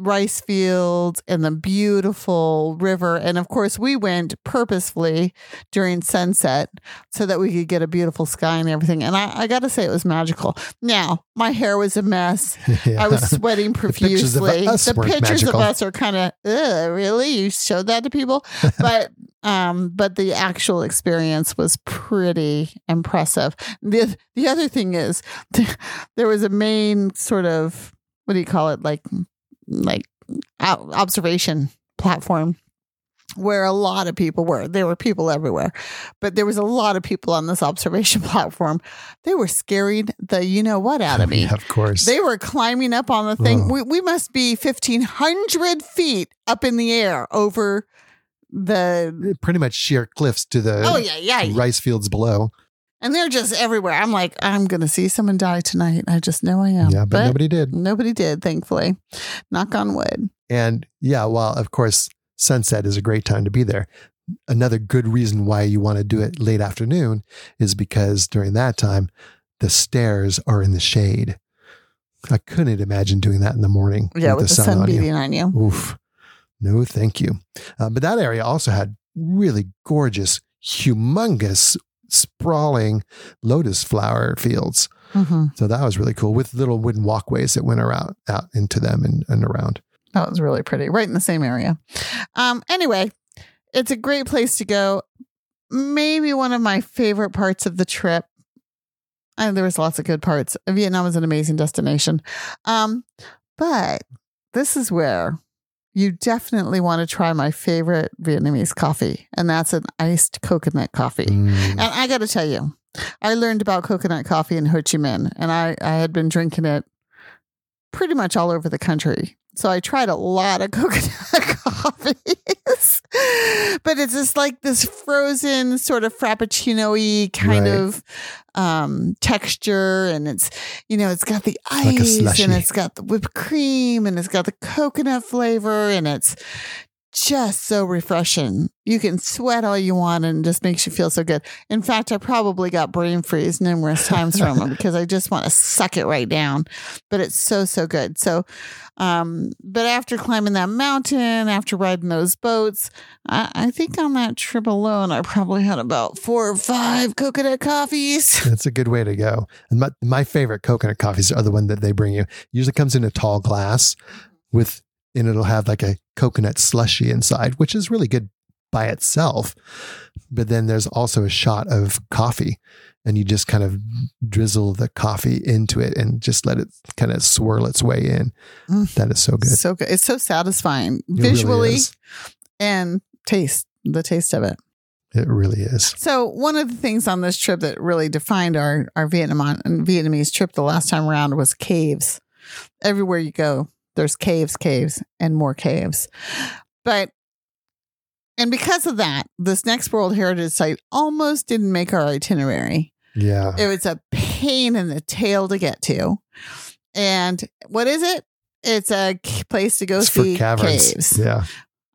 rice fields and the beautiful river. And of course, we went purposefully during sunset so that we could get a beautiful sky and everything. And I, I got to say, it was magical. Now, my hair was a mess. Yeah. I was sweating pictures of profusely. us the pictures of us are kind of, really? You showed that to people? but um, but the actual experience was pretty impressive. The the other thing is there was a main sort of what do you call it like like observation platform where a lot of people were. There were people everywhere, but there was a lot of people on this observation platform. They were scaring the you know what out of me. Yeah, of course. They were climbing up on the thing. Oh. We, we must be 1,500 feet up in the air over the. Eh, pretty much sheer cliffs to the Oh, yeah, yeah. rice fields below. And they're just everywhere. I'm like, I'm going to see someone die tonight. I just know I am. yeah, but, nobody did. Nobody did, thankfully. Knock on wood. And yeah, well, of course sunset is a great time to be there, another good reason why you want to do it late afternoon is because during that time, the stairs are in the shade. I couldn't imagine doing that in the morning Yeah, with, the, sun, on you. beating on you. Oof. No, thank you. Uh, but that area also had really gorgeous, humongous, sprawling lotus flower fields. hmm So that was really cool with little wooden walkways that went around out into them and, and around. That was really pretty, right in the same area. Um, anyway, it's a great place to go. Maybe one of my favorite parts of the trip. And there was lots of good parts. Vietnam is an amazing destination. Um, but this is where you definitely want to try my favorite Vietnamese coffee, and that's an iced coconut coffee. Mm. And I got to tell you, I learned about coconut coffee in Ho Chi Minh, and I, I had been drinking it pretty much all over the country. So I tried a lot of coconut but it's just like this frozen sort of frappuccino-y kind Right. of um, texture, and it's you know it's got the ice slushy. and it's got the whipped cream and it's got the coconut flavor, and it's just so refreshing. You can sweat all you want and it just makes you feel so good. In fact, I probably got brain freeze numerous times from it because I just want to suck it right down. But it's so, so good. So, um, but after climbing that mountain, after riding those boats, I, I think on that trip alone, I probably had about four or five coconut coffees. That's a good way to go. And my, my favorite coconut coffees are the one that they bring you. Usually comes in a tall glass with, and it'll have like a coconut slushy inside, which is really good by itself. But then there's also a shot of coffee, and you just kind of drizzle the coffee into it and just let it kind of swirl its way in. Mm. That is so good. So good. It's so satisfying It visually is. and taste, the taste of it. It really is. So one of the things on this trip that really defined our our Vietnam Vietnamese trip the last time around was caves. Everywhere you go, there's caves, caves, and more caves. But and because of that, this next World Heritage Site almost didn't make our itinerary. Yeah. It was a pain in the tail to get to. And what is it? It's a place to go It's see caves. Yeah.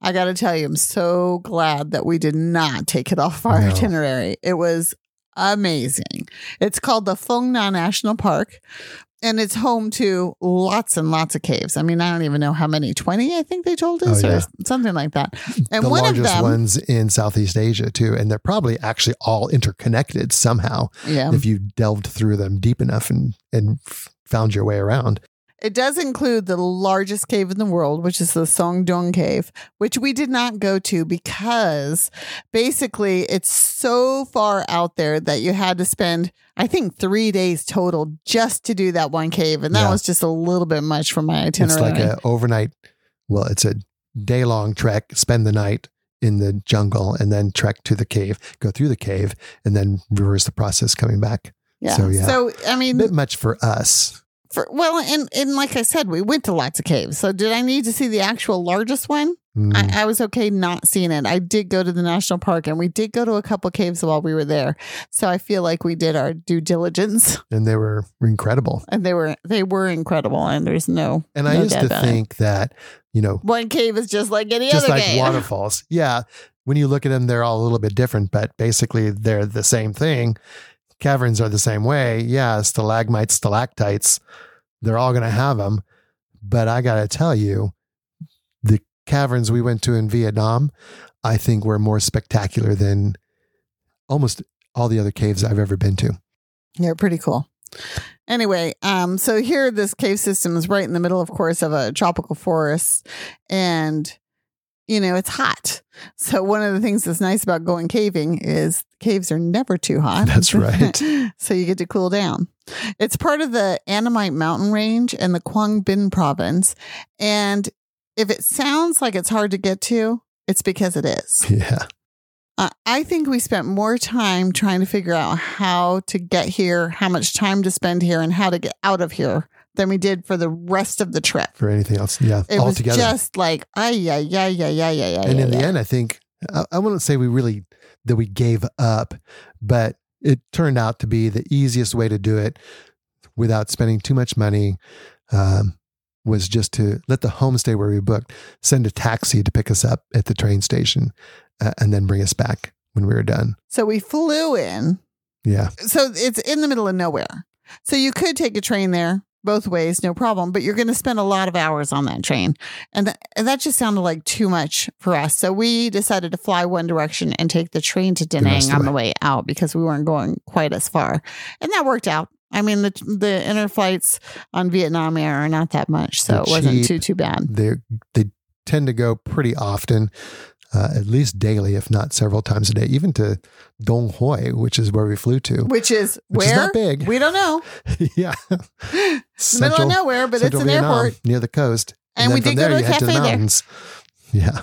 I got to tell you, I'm so glad that we did not take it off our No. itinerary. It was amazing. It's called the Phong Nha National Park, and it's home to lots and lots of caves. I mean, I don't even know how many 20, I think they told us, Oh, yeah. or something like that. And the one of largest them, ones in Southeast Asia too, and they're probably actually all interconnected somehow yeah, if you delved through them deep enough and and found your way around. It does include the largest cave in the world, which is the Son Doong Cave, which we did not go to because basically it's so far out there that you had to spend, I think, three days total just to do that one cave. And that Yeah. was just a little bit much for my itinerary. It's like an overnight. Well, it's a day long trek. Spend the night in the jungle and then trek to the cave. Go through the cave and then reverse the process coming back. yeah. so, yeah. So, I A mean, bit much for us. For, well, and, and like I said, we went to lots of caves. So did I need to see the actual largest one? Mm, I, I was okay not seeing it. I did go to the national park and we did go to a couple caves while we were there. So I feel like we did our due diligence and they were incredible. and they were they were incredible and there's no And I no used to about it. think that you know one cave is just like any just other Just like cave. waterfalls. Yeah. When you look at them, they're all a little bit different, but basically they're the same thing. Caverns are the same way. Yeah. Stalagmites, stalactites, they're all going to have them. But I got to tell you, the caverns we went to in Vietnam, I think were more spectacular than almost all the other caves I've ever been to. Yeah, pretty cool. Anyway, um, so here this cave system is right in the middle, of course, of a tropical forest, and you know it's hot. So one of the things that's nice about going caving is caves are never too hot. That's right. so you get to cool down. It's part of the Annamite Mountain Range in the Quang Binh province, and if it sounds like it's hard to get to, it's because it is. Yeah. Uh, I think we spent more time trying to figure out how to get here, how much time to spend here, and how to get out of here than we did for the rest of the trip. For anything else. Yeah. It all was together. just like, ay, yeah, yeah, yeah, yeah, yeah, yeah. and in the yeah. end, I think I, I wouldn't say we really that we gave up, but it turned out to be the easiest way to do it without spending too much money. Um, was just to let the homestay where we booked send a taxi to pick us up at the train station uh, and then bring us back when we were done. So we flew in. Yeah. So it's in the middle of nowhere. So you could take a train there both ways, no problem, but you're going to spend a lot of hours on that train. And, th- and that just sounded like too much for us. So we decided to fly one direction and take the train to Da Nang on the the way out because we weren't going quite as far. And that worked out. I mean, the the inner flights on Vietnam Air are not that much, so They're it wasn't cheap. too too bad. They they tend to go pretty often, uh, at least daily, if not several times a day, even to Dong Hoi, which is where we flew to. Which is Which is where not big. we don't know, yeah. the middle of nowhere, but it's an Vietnam, airport. near the coast. And then we did go to a head to the cafe there. mountains. Yeah.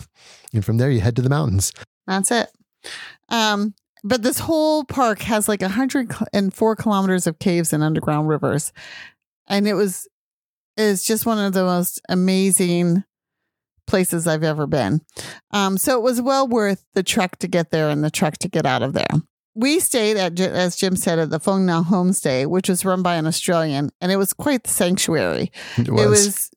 And from there, you head to the mountains. That's it. Um, but this whole park has like 104 kilometers of caves and underground rivers. And it was is just one of the most amazing places I've ever been. Um, so it was well worth the trek to get there and the trek to get out of there. We stayed at, as Jim said, at the Phong Nha Homestay, which was run by an Australian, and it was quite the sanctuary. It was. It was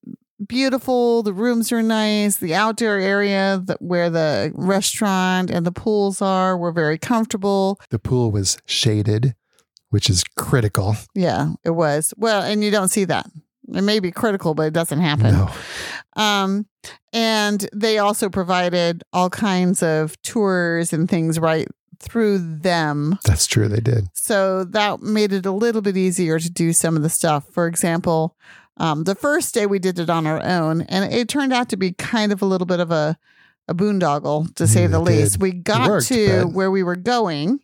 beautiful. The rooms were nice. The outdoor area that, where the restaurant and the pools are were very comfortable. the pool was shaded, which is critical. Yeah, it was. Well, and you don't see that. It may be critical, but it doesn't happen. No. Um, and they also provided all kinds of tours and things right through them. That's true. They did. So that made it a little bit easier to do some of the stuff. For example, um, the first day we did it on our own, and it turned out to be kind of a little bit of a, a boondoggle, to say Mm, the least. did. We got worked, to but- where we were going,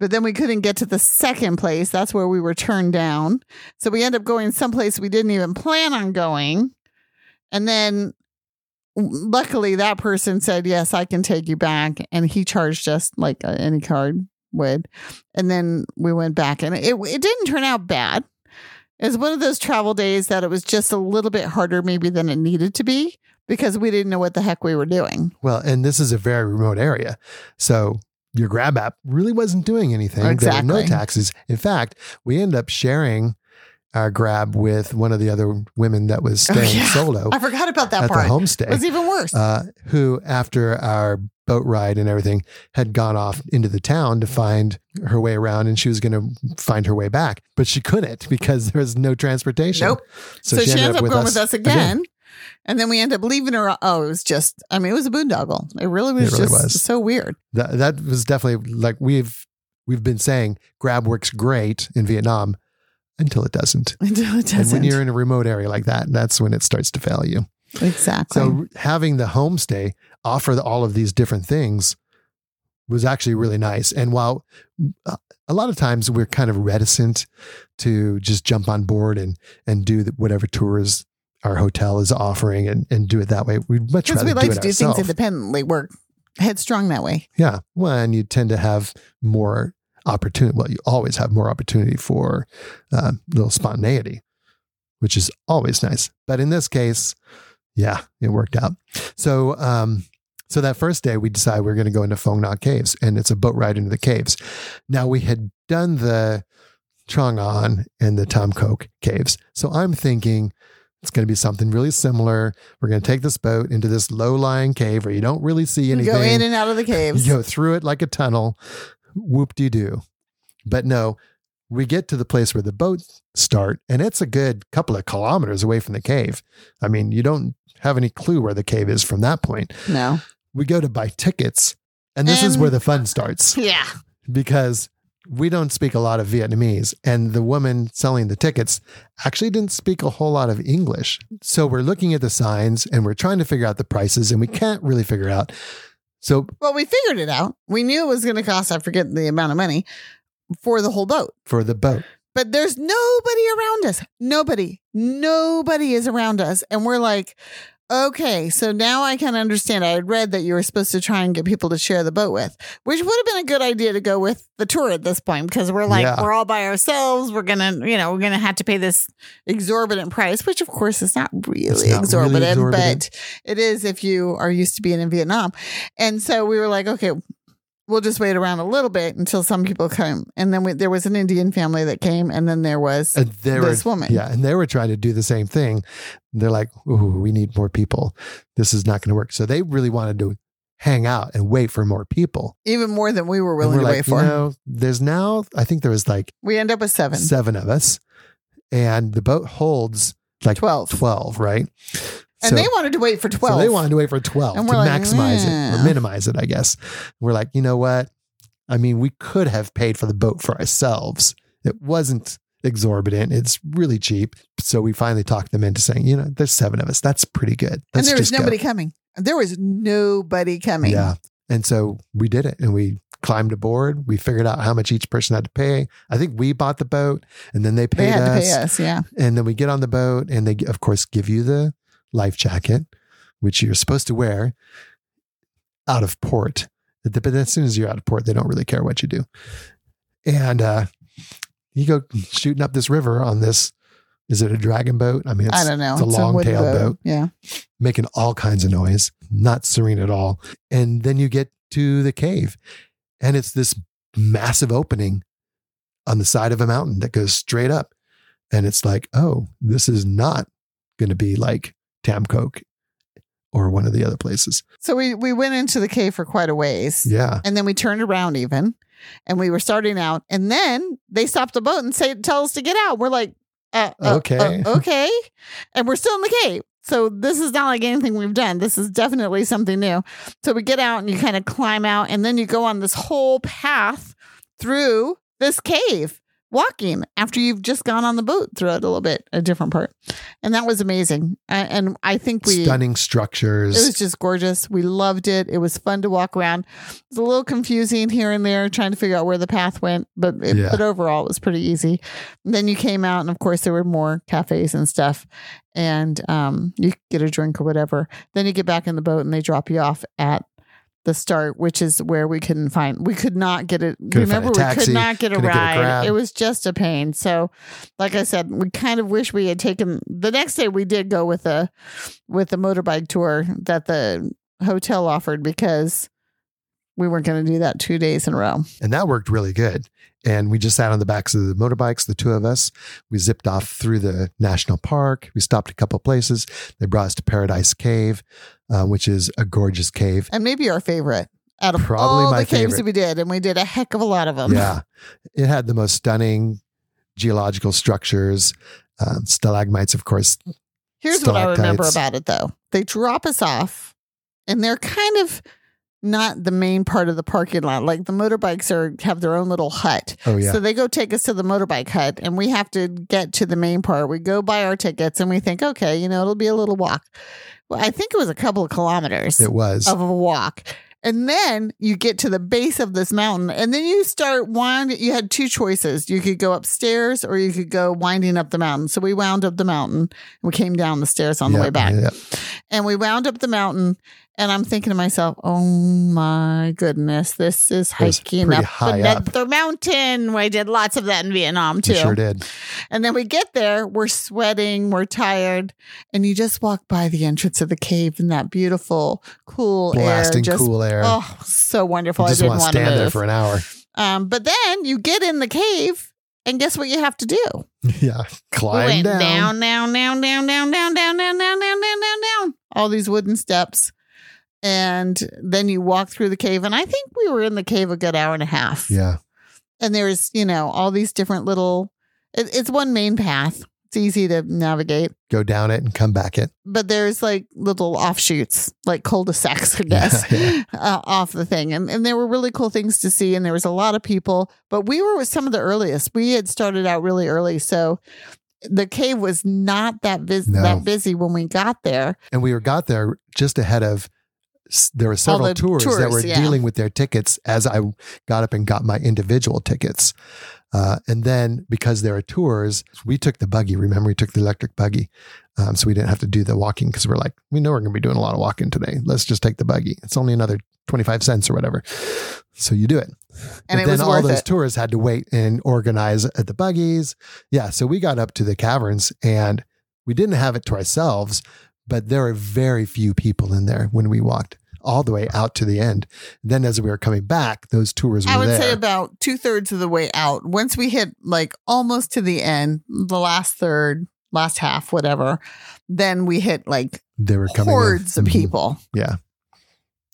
but then we couldn't get to the second place. That's where we were turned down. So we ended up going someplace we didn't even plan on going. And then luckily that person said, Yes, I can take you back. And he charged us like any card would. And then we went back, and it, it didn't turn out bad. It was one of those travel days that it was just a little bit harder, maybe, than it needed to be because we didn't know what the heck we were doing. Well, and this is a very remote area. So your Grab app really wasn't doing anything. There were no Exactly. taxis. In fact, we end up sharing our Grab with one of the other women that was Oh, staying yeah. solo I forgot about that at part. the homestay. It was even worse. uh, who, after our boat ride and everything, had gone off into the town to find her way around and she was going to find her way back. But she couldn't because there was no transportation. Nope. So, she, ends up with going with us again. And then we end up leaving her. Oh, it was just, I mean, it was a boondoggle. It really was It really just was. so weird. That, that was definitely like we've we've been saying grab works great in Vietnam until it doesn't. Until it doesn't. And when you're in a remote area like that, that's when it starts to fail you. exactly. So having the homestay offer all of these different things was actually really nice. And while uh, a lot of times we're kind of reticent to just jump on board and and do the- whatever tours our hotel is offering and, and do it that way, we'd much rather we like do to do things independently. We're headstrong that way. Yeah. Well, and you tend to have more opportunity. Well, you always have more opportunity for uh, little spontaneity, which is always nice. But in this case, yeah, it worked out. So, um, so that first day we decided we are going to go into Phong Nha Caves and it's a boat ride into the caves. Now we had done the Trang An and the Tam Coc caves. So I'm thinking it's going to be something really similar. We're going to take this boat into this low lying cave where you don't really see You anything. go in and out of the caves. You go through it like a tunnel. Whoop de doo. But no, we get to the place where the boats start, and it's a good couple of kilometers away from the cave. I mean, you don't have any clue where the cave is from that point. No. We go to buy tickets, and this is where the fun starts Yeah. because we don't speak a lot of Vietnamese, and the woman selling the tickets actually didn't speak a whole lot of English. So we're looking at the signs and we're trying to figure out the prices, and we can't really figure out. So Well, we figured it out. We knew it was going to cost, I forget the amount of money for the whole boat. for the boat, But there's nobody around us. Nobody. Nobody is around us. And we're like, Okay, so now I can understand. I had read that you were supposed to try and get people to share the boat with, which would have been a good idea to go with the tour at this point because we're like Yeah. we're all by ourselves. We're gonna, you know, we're gonna have to pay this exorbitant price, which of course is not really, not really exorbitant, exorbitant. but it is if you are used to being in Vietnam. And so we were like, okay, we'll just wait around a little bit until some people come. And then we, there was an Indian family that came, and then there was this were, woman. yeah, and they were trying to do the same thing. They're like, "Ooh, we need more people. This is not going to work." So they really wanted to hang out and wait for more people. even more than we were willing we're to like, wait for. You know, there's now, I think there was like we end up with seven, seven of us, and the boat holds like 12. 12 right? And So- they wanted to wait for 12. So they wanted to wait for 12 And to like, maximize it or minimize it, I guess. We're like, you know what? I mean, we could have paid for the boat for ourselves. It wasn't exorbitant. It's really cheap. So we finally talked them into saying, you know, there's seven of us. That's pretty good. and Let's there was just go." nobody coming. There was nobody coming. Yeah. And so we did it and we climbed aboard. We figured out how much each person had to pay. I think we bought the boat and then they They paid to us. pay us. Yeah. And then we get on the boat and they, of course, give you the life jacket, which you're supposed to wear out of port. But as soon as you're out of port, they don't really care what you do. And uh, you go shooting up this river on this. Is it a dragon boat? I mean, it's, I don't know. It's a long wooden tail boat. Yeah. making all kinds of noise, not serene at all. And then you get to the cave, and it's this massive opening on the side of a mountain that goes straight up. And it's like, oh, this is not going to be like Tam Coc or one of the other places. So we, we went into the cave for quite a ways. Yeah. And then we turned around even and we were starting out. And then they stopped the boat and say, tell us to get out. We're like, uh, uh, Okay. uh, okay. And we're still in the cave. So this is not like anything we've done. This is definitely something new. So we get out and you kind of climb out and then you go on this whole path through this cave walking after you've just gone on the boat through it a little bit, a different part. And that was amazing. And I think we Stunning structures. it was just gorgeous. We loved it. It was fun to walk around. It was a little confusing here and there, trying to figure out where the path went, but it, Yeah. but overall, it was pretty easy. And then you came out, and of course, there were more cafes and stuff, and um, you get a drink or whatever. Then you get back in the boat, and they drop you off at the start, which is where we couldn't find. We could not get it. Couldn't Remember, a we could not get a couldn't get a ride. it was just a pain. So, like I said, we kind of wish we had taken the next day. We did go with a with the motorbike tour that the hotel offered because we weren't going to do that two days in a row. And that worked really good. And we just sat on the backs of the motorbikes, the two of us. We zipped off through the national park. We stopped a couple places. They brought us to Paradise Cave, uh, which is a gorgeous cave. And maybe our favorite out of Probably all my the caves favorite. that we did, and we did a heck of a lot of them. Yeah. It had the most stunning geological structures, um, stalagmites, of course. Here's what I remember about it though. They drop us off and they're kind of not the main part of the parking lot. Like the motorbikes are have their own little hut. Oh, yeah. So they go take us to the motorbike hut and we have to get to the main part. We go buy our tickets and we think, okay, you know, it'll be a little walk. Well, I think it was a couple of kilometers it was. of a walk. And then you get to the base of this mountain, and then you start winding. You had two choices. You could go upstairs or you could go winding up the mountain. So we wound up the mountain and we came down the stairs on the way back. yeah. And we wound up the mountain, and I'm thinking to myself, oh my goodness, this is hiking up another up. mountain. I did lots of that in Vietnam too. We sure did. And then we get there, we're sweating, we're tired, and you just walk by the entrance of the cave in that beautiful, cool air. Blasting Just, cool air. Oh, so wonderful. you just I want didn't to want to stand there for an hour. um, but then you get in the cave, and guess what you have to do? Yeah. Climb down. down, down, down, down, down, down, down, down, down, down, down, down, down. All these wooden steps. And then you walk through the cave. And I think we were in the cave a good hour and a half. Yeah. And there's, you know, all these different little, it, it's one main path. It's easy to navigate. Go down it and come back it. But there's like little offshoots, like cul-de-sacs, I guess, Yeah, Uh, off the thing. And, and there were really cool things to see. And there was a lot of people, but we were with some of the earliest. We had started out really early. So the cave was not that, vis- No. that busy when we got there. And we were got there just ahead of there were several the tours, that were yeah. dealing with their tickets as I got up and got my individual tickets. Uh, and then because there are tours, we took the buggy. Remember, we took the electric buggy. Um, so we didn't have to do the walking because we're like, we know we're going to be doing a lot of walking today. Let's just take the buggy. It's only another 25 cents or whatever. So you do it. And but it then all those it. tours had to wait and organize at the buggies. Yeah. So we got up to the caverns and we didn't have it to ourselves, but there were very few people in there when we walked all the way out to the end. Then as we were coming back, those tours were I would there. say about two thirds of the way out. Once we hit like almost to the end, the last third, last half, whatever, then we hit like they were coming in. hordes of Mhm. people. Yeah.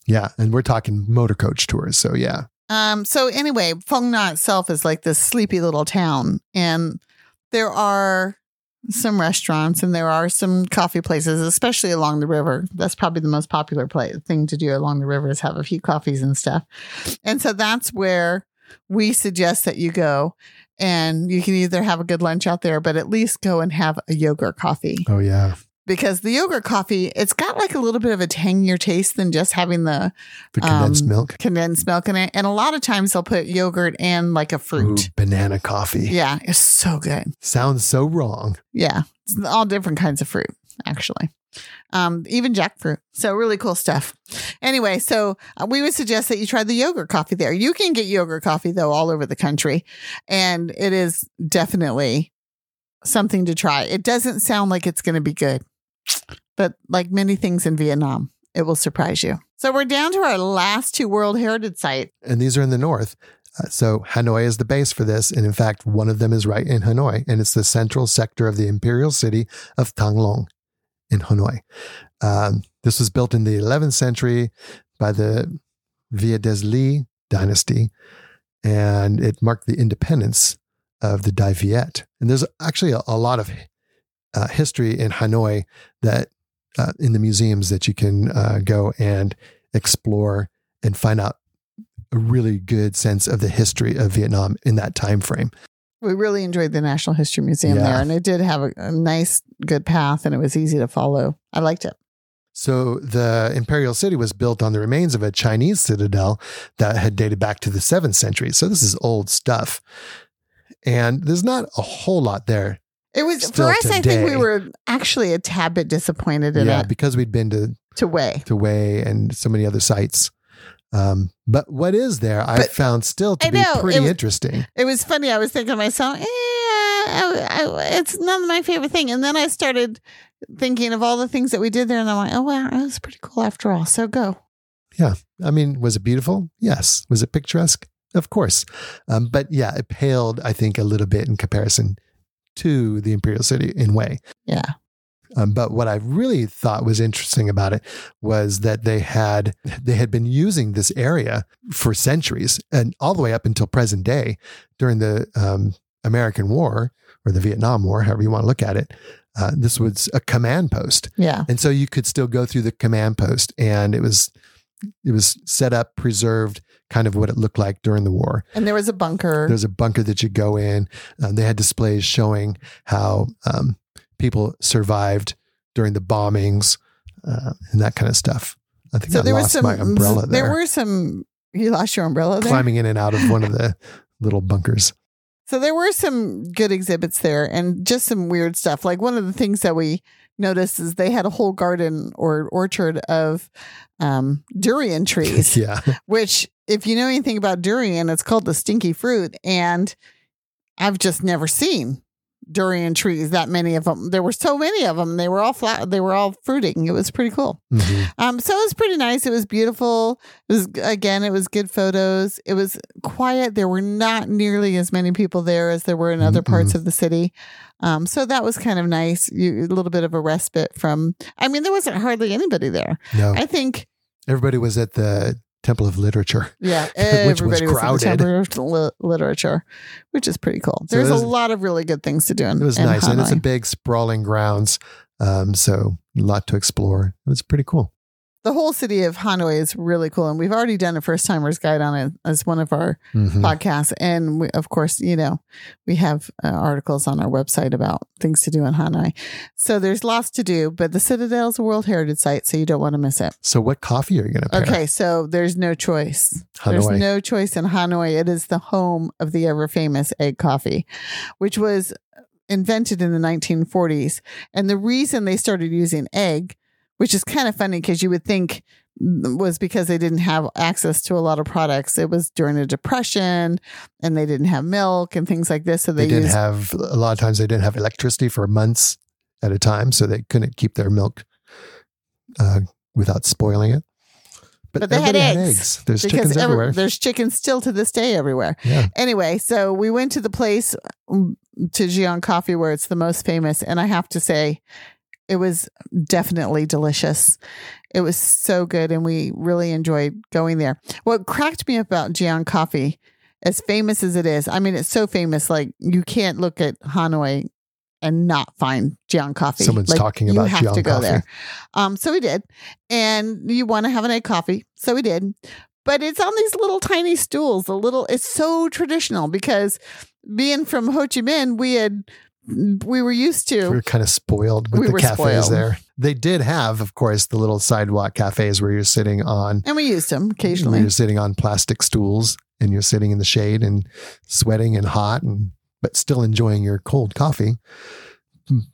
Yeah. And we're talking motor coach tours. So yeah. Um, so anyway, Phong Nha itself is like this sleepy little town, and there are some restaurants and there are some coffee places, especially along the river. That's probably the most popular place thing to do along the river is have a few coffees and stuff. And so that's where we suggest that you go. And you can either have a good lunch out there, but at least go and have a yogurt coffee Oh yeah. Because the yogurt coffee, it's got like a little bit of a tangier taste than just having the The condensed Um, milk. condensed milk in it. And a lot of times they'll put yogurt and like a Ooh, fruit. banana coffee. Yeah, it's so good. Sounds so wrong. Yeah, it's all different kinds of fruit, actually. Um, even jackfruit. So really cool stuff. Anyway, so uh, we would suggest that you try the yogurt coffee there. You can get yogurt coffee though all over the country, and it is definitely something to try. It doesn't sound like it's going to be good, but like many things in Vietnam, it will surprise you. So we're down to our last two World Heritage sites. And these are in the north. Uh, so Hanoi is the base for this. And in fact, one of them is right in Hanoi. And it's the central sector of the imperial city of Thang Long in Hanoi. Um, this was built in the 11th century by the Via des Ly dynasty. And it marked the independence of the Dai Viet. And there's actually a, a lot of uh, history in Hanoi that uh, in the museums that you can uh, go and explore and find out a really good sense of the history of Vietnam in that time frame. We really enjoyed the National History Museum Yeah. there, and it did have a, a nice, good path, and it was easy to follow. I liked it. So the imperial city was built on the remains of a Chinese citadel that had dated back to the 7th century. So this is old stuff. And there's not a whole lot there. It was Still for us. I think we were actually a tad bit disappointed in yeah, it because we'd been to to Hue. to Hue and so many other sites. Um, but what is there, I But- found still to I be know, pretty it interesting. It was funny. I was thinking to myself, eh, I, I, it's not my favorite thing. And then I started thinking of all the things that we did there, and I'm like, oh wow, it was pretty cool after all. So go. Yeah, I mean, was it beautiful? Yes. Was it picturesque? Of course. Um, but yeah, it paled, I think, a little bit in comparison to the imperial city in Hue. Yeah. Um, but what I really thought was interesting about it was that they had they had been using this area for centuries and all the way up until present day during the um, American War or the Vietnam War, however you want to look at it. Uh, this was a command post, Yeah. and so you could still go through the command post, and it was it was set up, preserved, kind of what it looked like during the war. And there was a bunker. There's a bunker that you go in. Um, they had displays showing how um, people survived during the bombings uh, and that kind of stuff. I think so I there was lost some my umbrella there, There were some. You lost your umbrella there. climbing in and out of one of the little bunkers. So there were some good exhibits there and just some weird stuff. Like one of the things that we noticed is they had a whole garden or orchard of um, durian trees, yeah, which, if you know anything about durian, it's called the stinky fruit. And I've just never seen durian trees that many of them. There were so many of them. They were all flat. They were all fruiting. It was pretty cool. Mhm. Um, so it was pretty nice. It was beautiful. It was again, it was good photos. It was quiet. There were not nearly as many people there as there were in other parts of the city. Um, so that was kind of nice. You, a little bit of a respite from. I mean, there wasn't hardly anybody there. no, I think, everybody was at the Temple of Literature. yeah, Which was everybody was, crowded. in the Temple of Li- literature, which is pretty cool. There's it was- a lot of really good things to do. In, It was in nice, and it's a big sprawling grounds, um, so a lot to explore. It was pretty cool. The whole city of Hanoi is really cool, and we've already done a first timers guide on it as one of our Mhm. podcasts. And we, of course, you know, we have uh, articles on our website about things to do in Hanoi. So there's lots to do, but the Citadel is a World Heritage Site, so you don't want to miss it. So, what coffee are you going to pair? Okay, so there's no choice. Hanoi. There's no choice in Hanoi. It is the home of the ever famous egg coffee, which was invented in the 1940s. And the reason they started using egg, which is kind of funny because you would think was because they didn't have access to a lot of products. It was during a depression and they didn't have milk and things like this. So they, they, didn't used have a lot of times they didn't have electricity for months at a time, so they couldn't keep their milk uh, without spoiling it. But they had everybody eggs, There's chickens every- everywhere. there's chickens still to this day everywhere. Yeah. Anyway, so we went to the place um, to Giang Coffee where it's the most famous, and I have to say, it was definitely delicious. It was so good, and we really enjoyed going there. What cracked me up about Giang Coffee, as famous as it is, I mean, it's so famous, like you can't look at Hanoi and not find Giang Coffee. Someone's Like, talking you about have Giang to go Coffee. there. Um, so we did, and you want to have an egg coffee, so we did. But it's on these little tiny stools. The little, it's so traditional because being from Ho Chi Minh, we had we were used to. we were kind of spoiled with We the cafes spoiled. there. They did have, of course, the little sidewalk cafes where you're sitting on And we used them occasionally. you're sitting on plastic stools and you're sitting in the shade and sweating and hot and but still enjoying your cold coffee.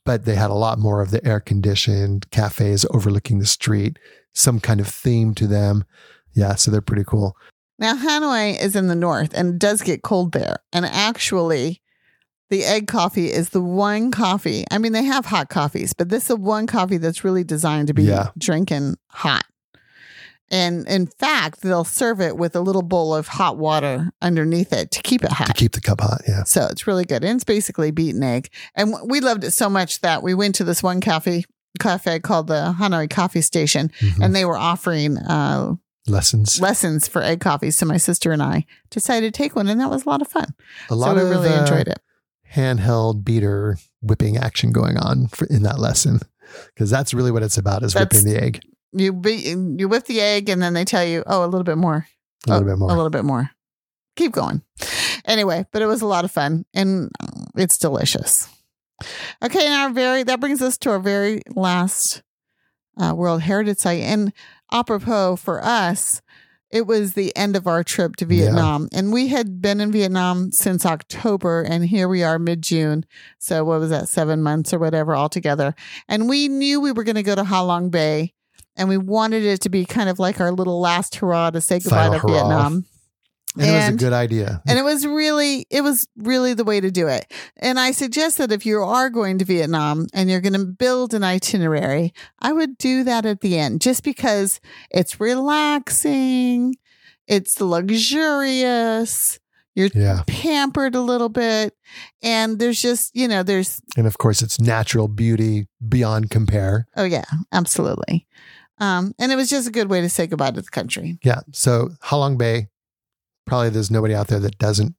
But they had a lot more of the air conditioned cafes overlooking the street, some kind of theme to them. Yeah, so they're pretty cool. Now, Hanoi is in the north and it does get cold there. And actually, the egg coffee is the one coffee. I mean, they have hot coffees, but this is the one coffee that's really designed to be Yeah. drinking hot. And in fact, they'll serve it with a little bowl of hot water underneath it to keep it hot. To keep the cup hot. Yeah. So it's really good. And it's basically beaten egg. And we loved it so much that we went to this one cafe cafe called the Hanoi Coffee Station, Mhm. and they were offering uh, Lessons. lessons for egg coffee. So my sister and I decided to take one, and that was a lot of fun. A lot so we of really uh, enjoyed it. Handheld beater whipping action going on for, in that lesson because that's really what it's about is That's- whipping the egg You be, you whip the egg, and then they tell you, oh, a little bit more, a little Oh, bit more. a little bit more. Keep going. Anyway, but it was a lot of fun, and it's delicious. Okay, and our very that brings us to our very last uh, World Heritage Site, and apropos for us, it was the end of our trip to Yeah. Vietnam, and we had been in Vietnam since October, and here we are mid June. So what was that, seven months or whatever altogether? And we knew we were going to go to Ha Long Bay, and we wanted it to be kind of like our little last hurrah to say goodbye Final to hurrah. Vietnam. And it was a good idea. And it was really, it was really the way to do it. And I suggest that if you are going to Vietnam and you're going to build an itinerary, I would do that at the end just because it's relaxing, it's luxurious, you're yeah. pampered a little bit. And there's just, you know, there's, And of course, it's natural beauty beyond compare. oh, yeah, absolutely. Um, and it was just a good way to say goodbye to the country. Yeah. So Halong Bay, probably there's nobody out there that doesn't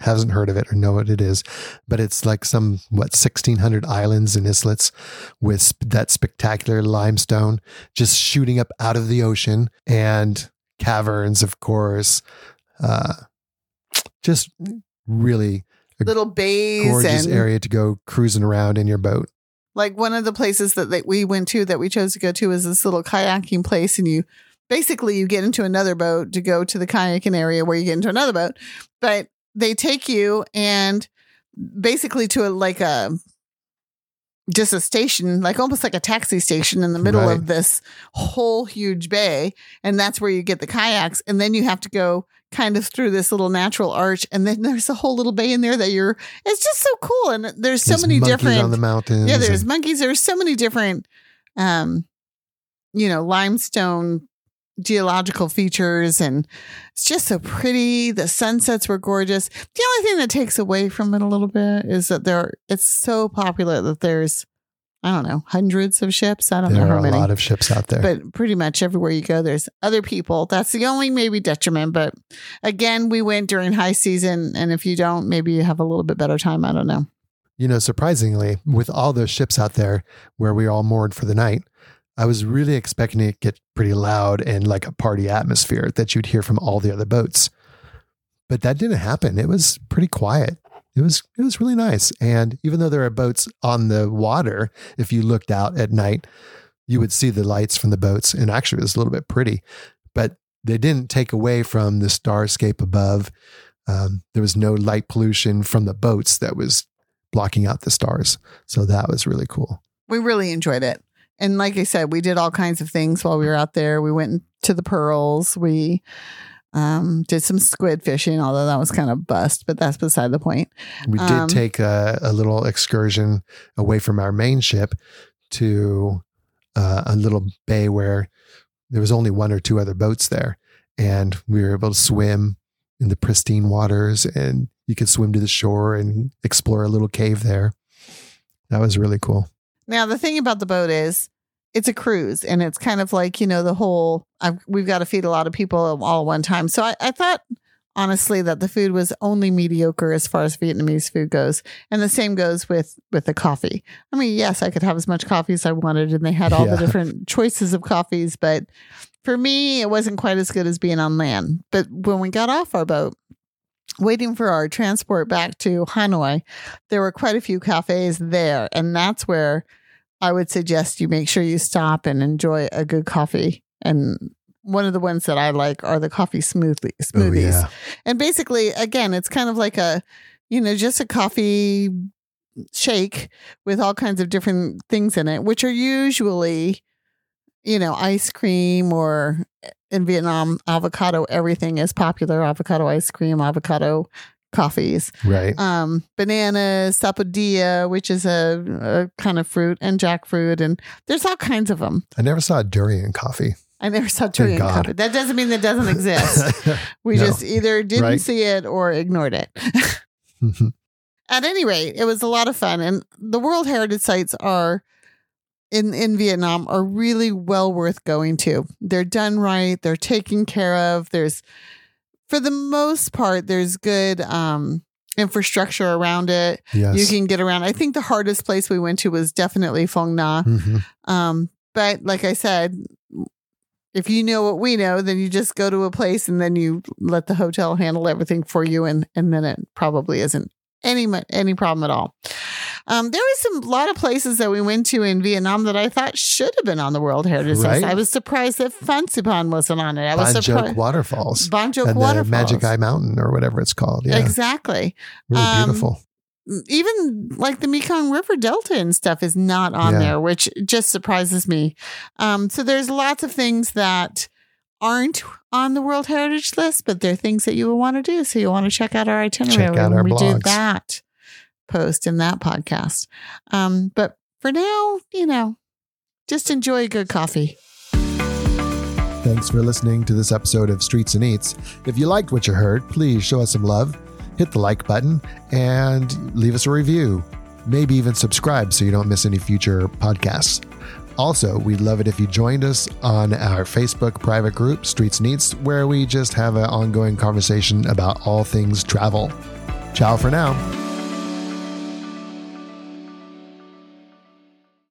hasn't heard of it or know what it is, but it's like some what 1600 islands and islets with sp- that spectacular limestone just shooting up out of the ocean and caverns, of course. Uh, just really A Little bays gorgeous and area to go cruising around in your boat. like one of the places that they, we went to that we chose to go to is this little kayaking place and you basically you get into another boat to go to the kayaking area where you get into another boat but they take you and basically to a like a just a station like almost like a taxi station in the middle Right. of this whole huge bay and that's where you get the kayaks and then you have to go kind of through this little natural arch and then there's a whole little bay in there that you're it's just so cool and there's so There's many different on the mountains. yeah, there's and- monkeys. There's so many different, um, you know, limestone geological features, and it's just so pretty. The sunsets were gorgeous. The only thing that takes away from it a little bit is that there, it's so popular that there's, I don't know, hundreds of ships. I don't there know are how a many. lot of ships out there. but pretty much everywhere you go, there's other people. That's the only maybe detriment. But again, we went during high season, and if you don't, maybe you have a little bit better time. I don't know. you know, surprisingly, with all those ships out there where we all moored for the night, I was really expecting it to get pretty loud and like a party atmosphere that you'd hear from all the other boats. But that didn't happen. It was pretty quiet. It was it was really nice. And even though there are boats on the water, if you looked out at night, you would see the lights from the boats. And actually it was a little bit pretty. But they didn't take away from the starscape above. Um, there was no light pollution from the boats that was blocking out the stars. So that was really cool. We really enjoyed it. And like I said, we did all kinds of things while we were out there. We went to the pearls. We um, did some squid fishing, although that was kind of bust, but that's beside the point. We did Um, take a, a little excursion away from our main ship to uh, a little bay where there was only one or two other boats there. And we were able to swim in the pristine waters and you could swim to the shore and explore a little cave there. That was really cool. Now, the thing about the boat is it's a cruise and it's kind of like, you know, the whole, I've, we've got to feed a lot of people all at one time. So I, I thought, honestly, that the food was only mediocre as far as Vietnamese food goes. And the same goes with, with the coffee. I mean, yes, I could have as much coffee as I wanted and they had all Yeah. the different choices of coffees, but for me, it wasn't quite as good as being on land. But when we got off our boat, waiting for our transport back to Hanoi, there were quite a few cafes there. And that's where I would suggest you make sure you stop and enjoy a good coffee. And one of the ones that I like are the coffee smoothie oh, smoothies. Oh, yeah. And basically, again, it's kind of like a, you know, just a coffee shake with all kinds of different things in it, which are usually, you know, ice cream or eh, in Vietnam, avocado, everything is popular avocado ice cream, avocado coffees Right. um, bananas, sapodilla, which is a, a kind of fruit, and jackfruit, and there's all kinds of them. I never saw durian coffee. I never saw durian coffee. That doesn't mean that doesn't exist. We No. just either didn't Right. see it or ignored it. At any rate, it was a lot of fun, and the World Heritage sites are in in Vietnam are really well worth going to. They're done right. They're taken care of. There's, for the most part, there's good um, infrastructure around it. yes. You can get around. I think the hardest place we went to was definitely Phong Nha. Mhm. Um, but like I said, if you know what we know, then you just go to a place and then you let the hotel handle everything for you, and and then it probably isn't any any problem at all. Um, there was some lot of places that we went to in Vietnam that I thought should have been on the World Heritage List. I was surprised that Fansipan wasn't on it. I was Ban Gioc surprised. Waterfalls. Ban Gioc and the Waterfalls. Magic Eye Mountain or whatever it's called. Yeah. Exactly. Really Um, beautiful. even like the Mekong River Delta and stuff is not on Yeah. there, which just surprises me. Um, so there's lots of things that aren't on the World Heritage List, but they're things that you will want to do. So you want to check out our itinerary Check out when our we do that post in that podcast. Um, but for now, you know, just enjoy a good coffee. Thanks for listening to this episode of Streets and Eats. If you liked what you heard, please show us some love, hit the like button, and leave us a review. Maybe even subscribe so you don't miss any future podcasts. Also, we'd love it if you joined us on our Facebook private group, Streets and Eats, where we just have an ongoing conversation about all things travel. Ciao for now.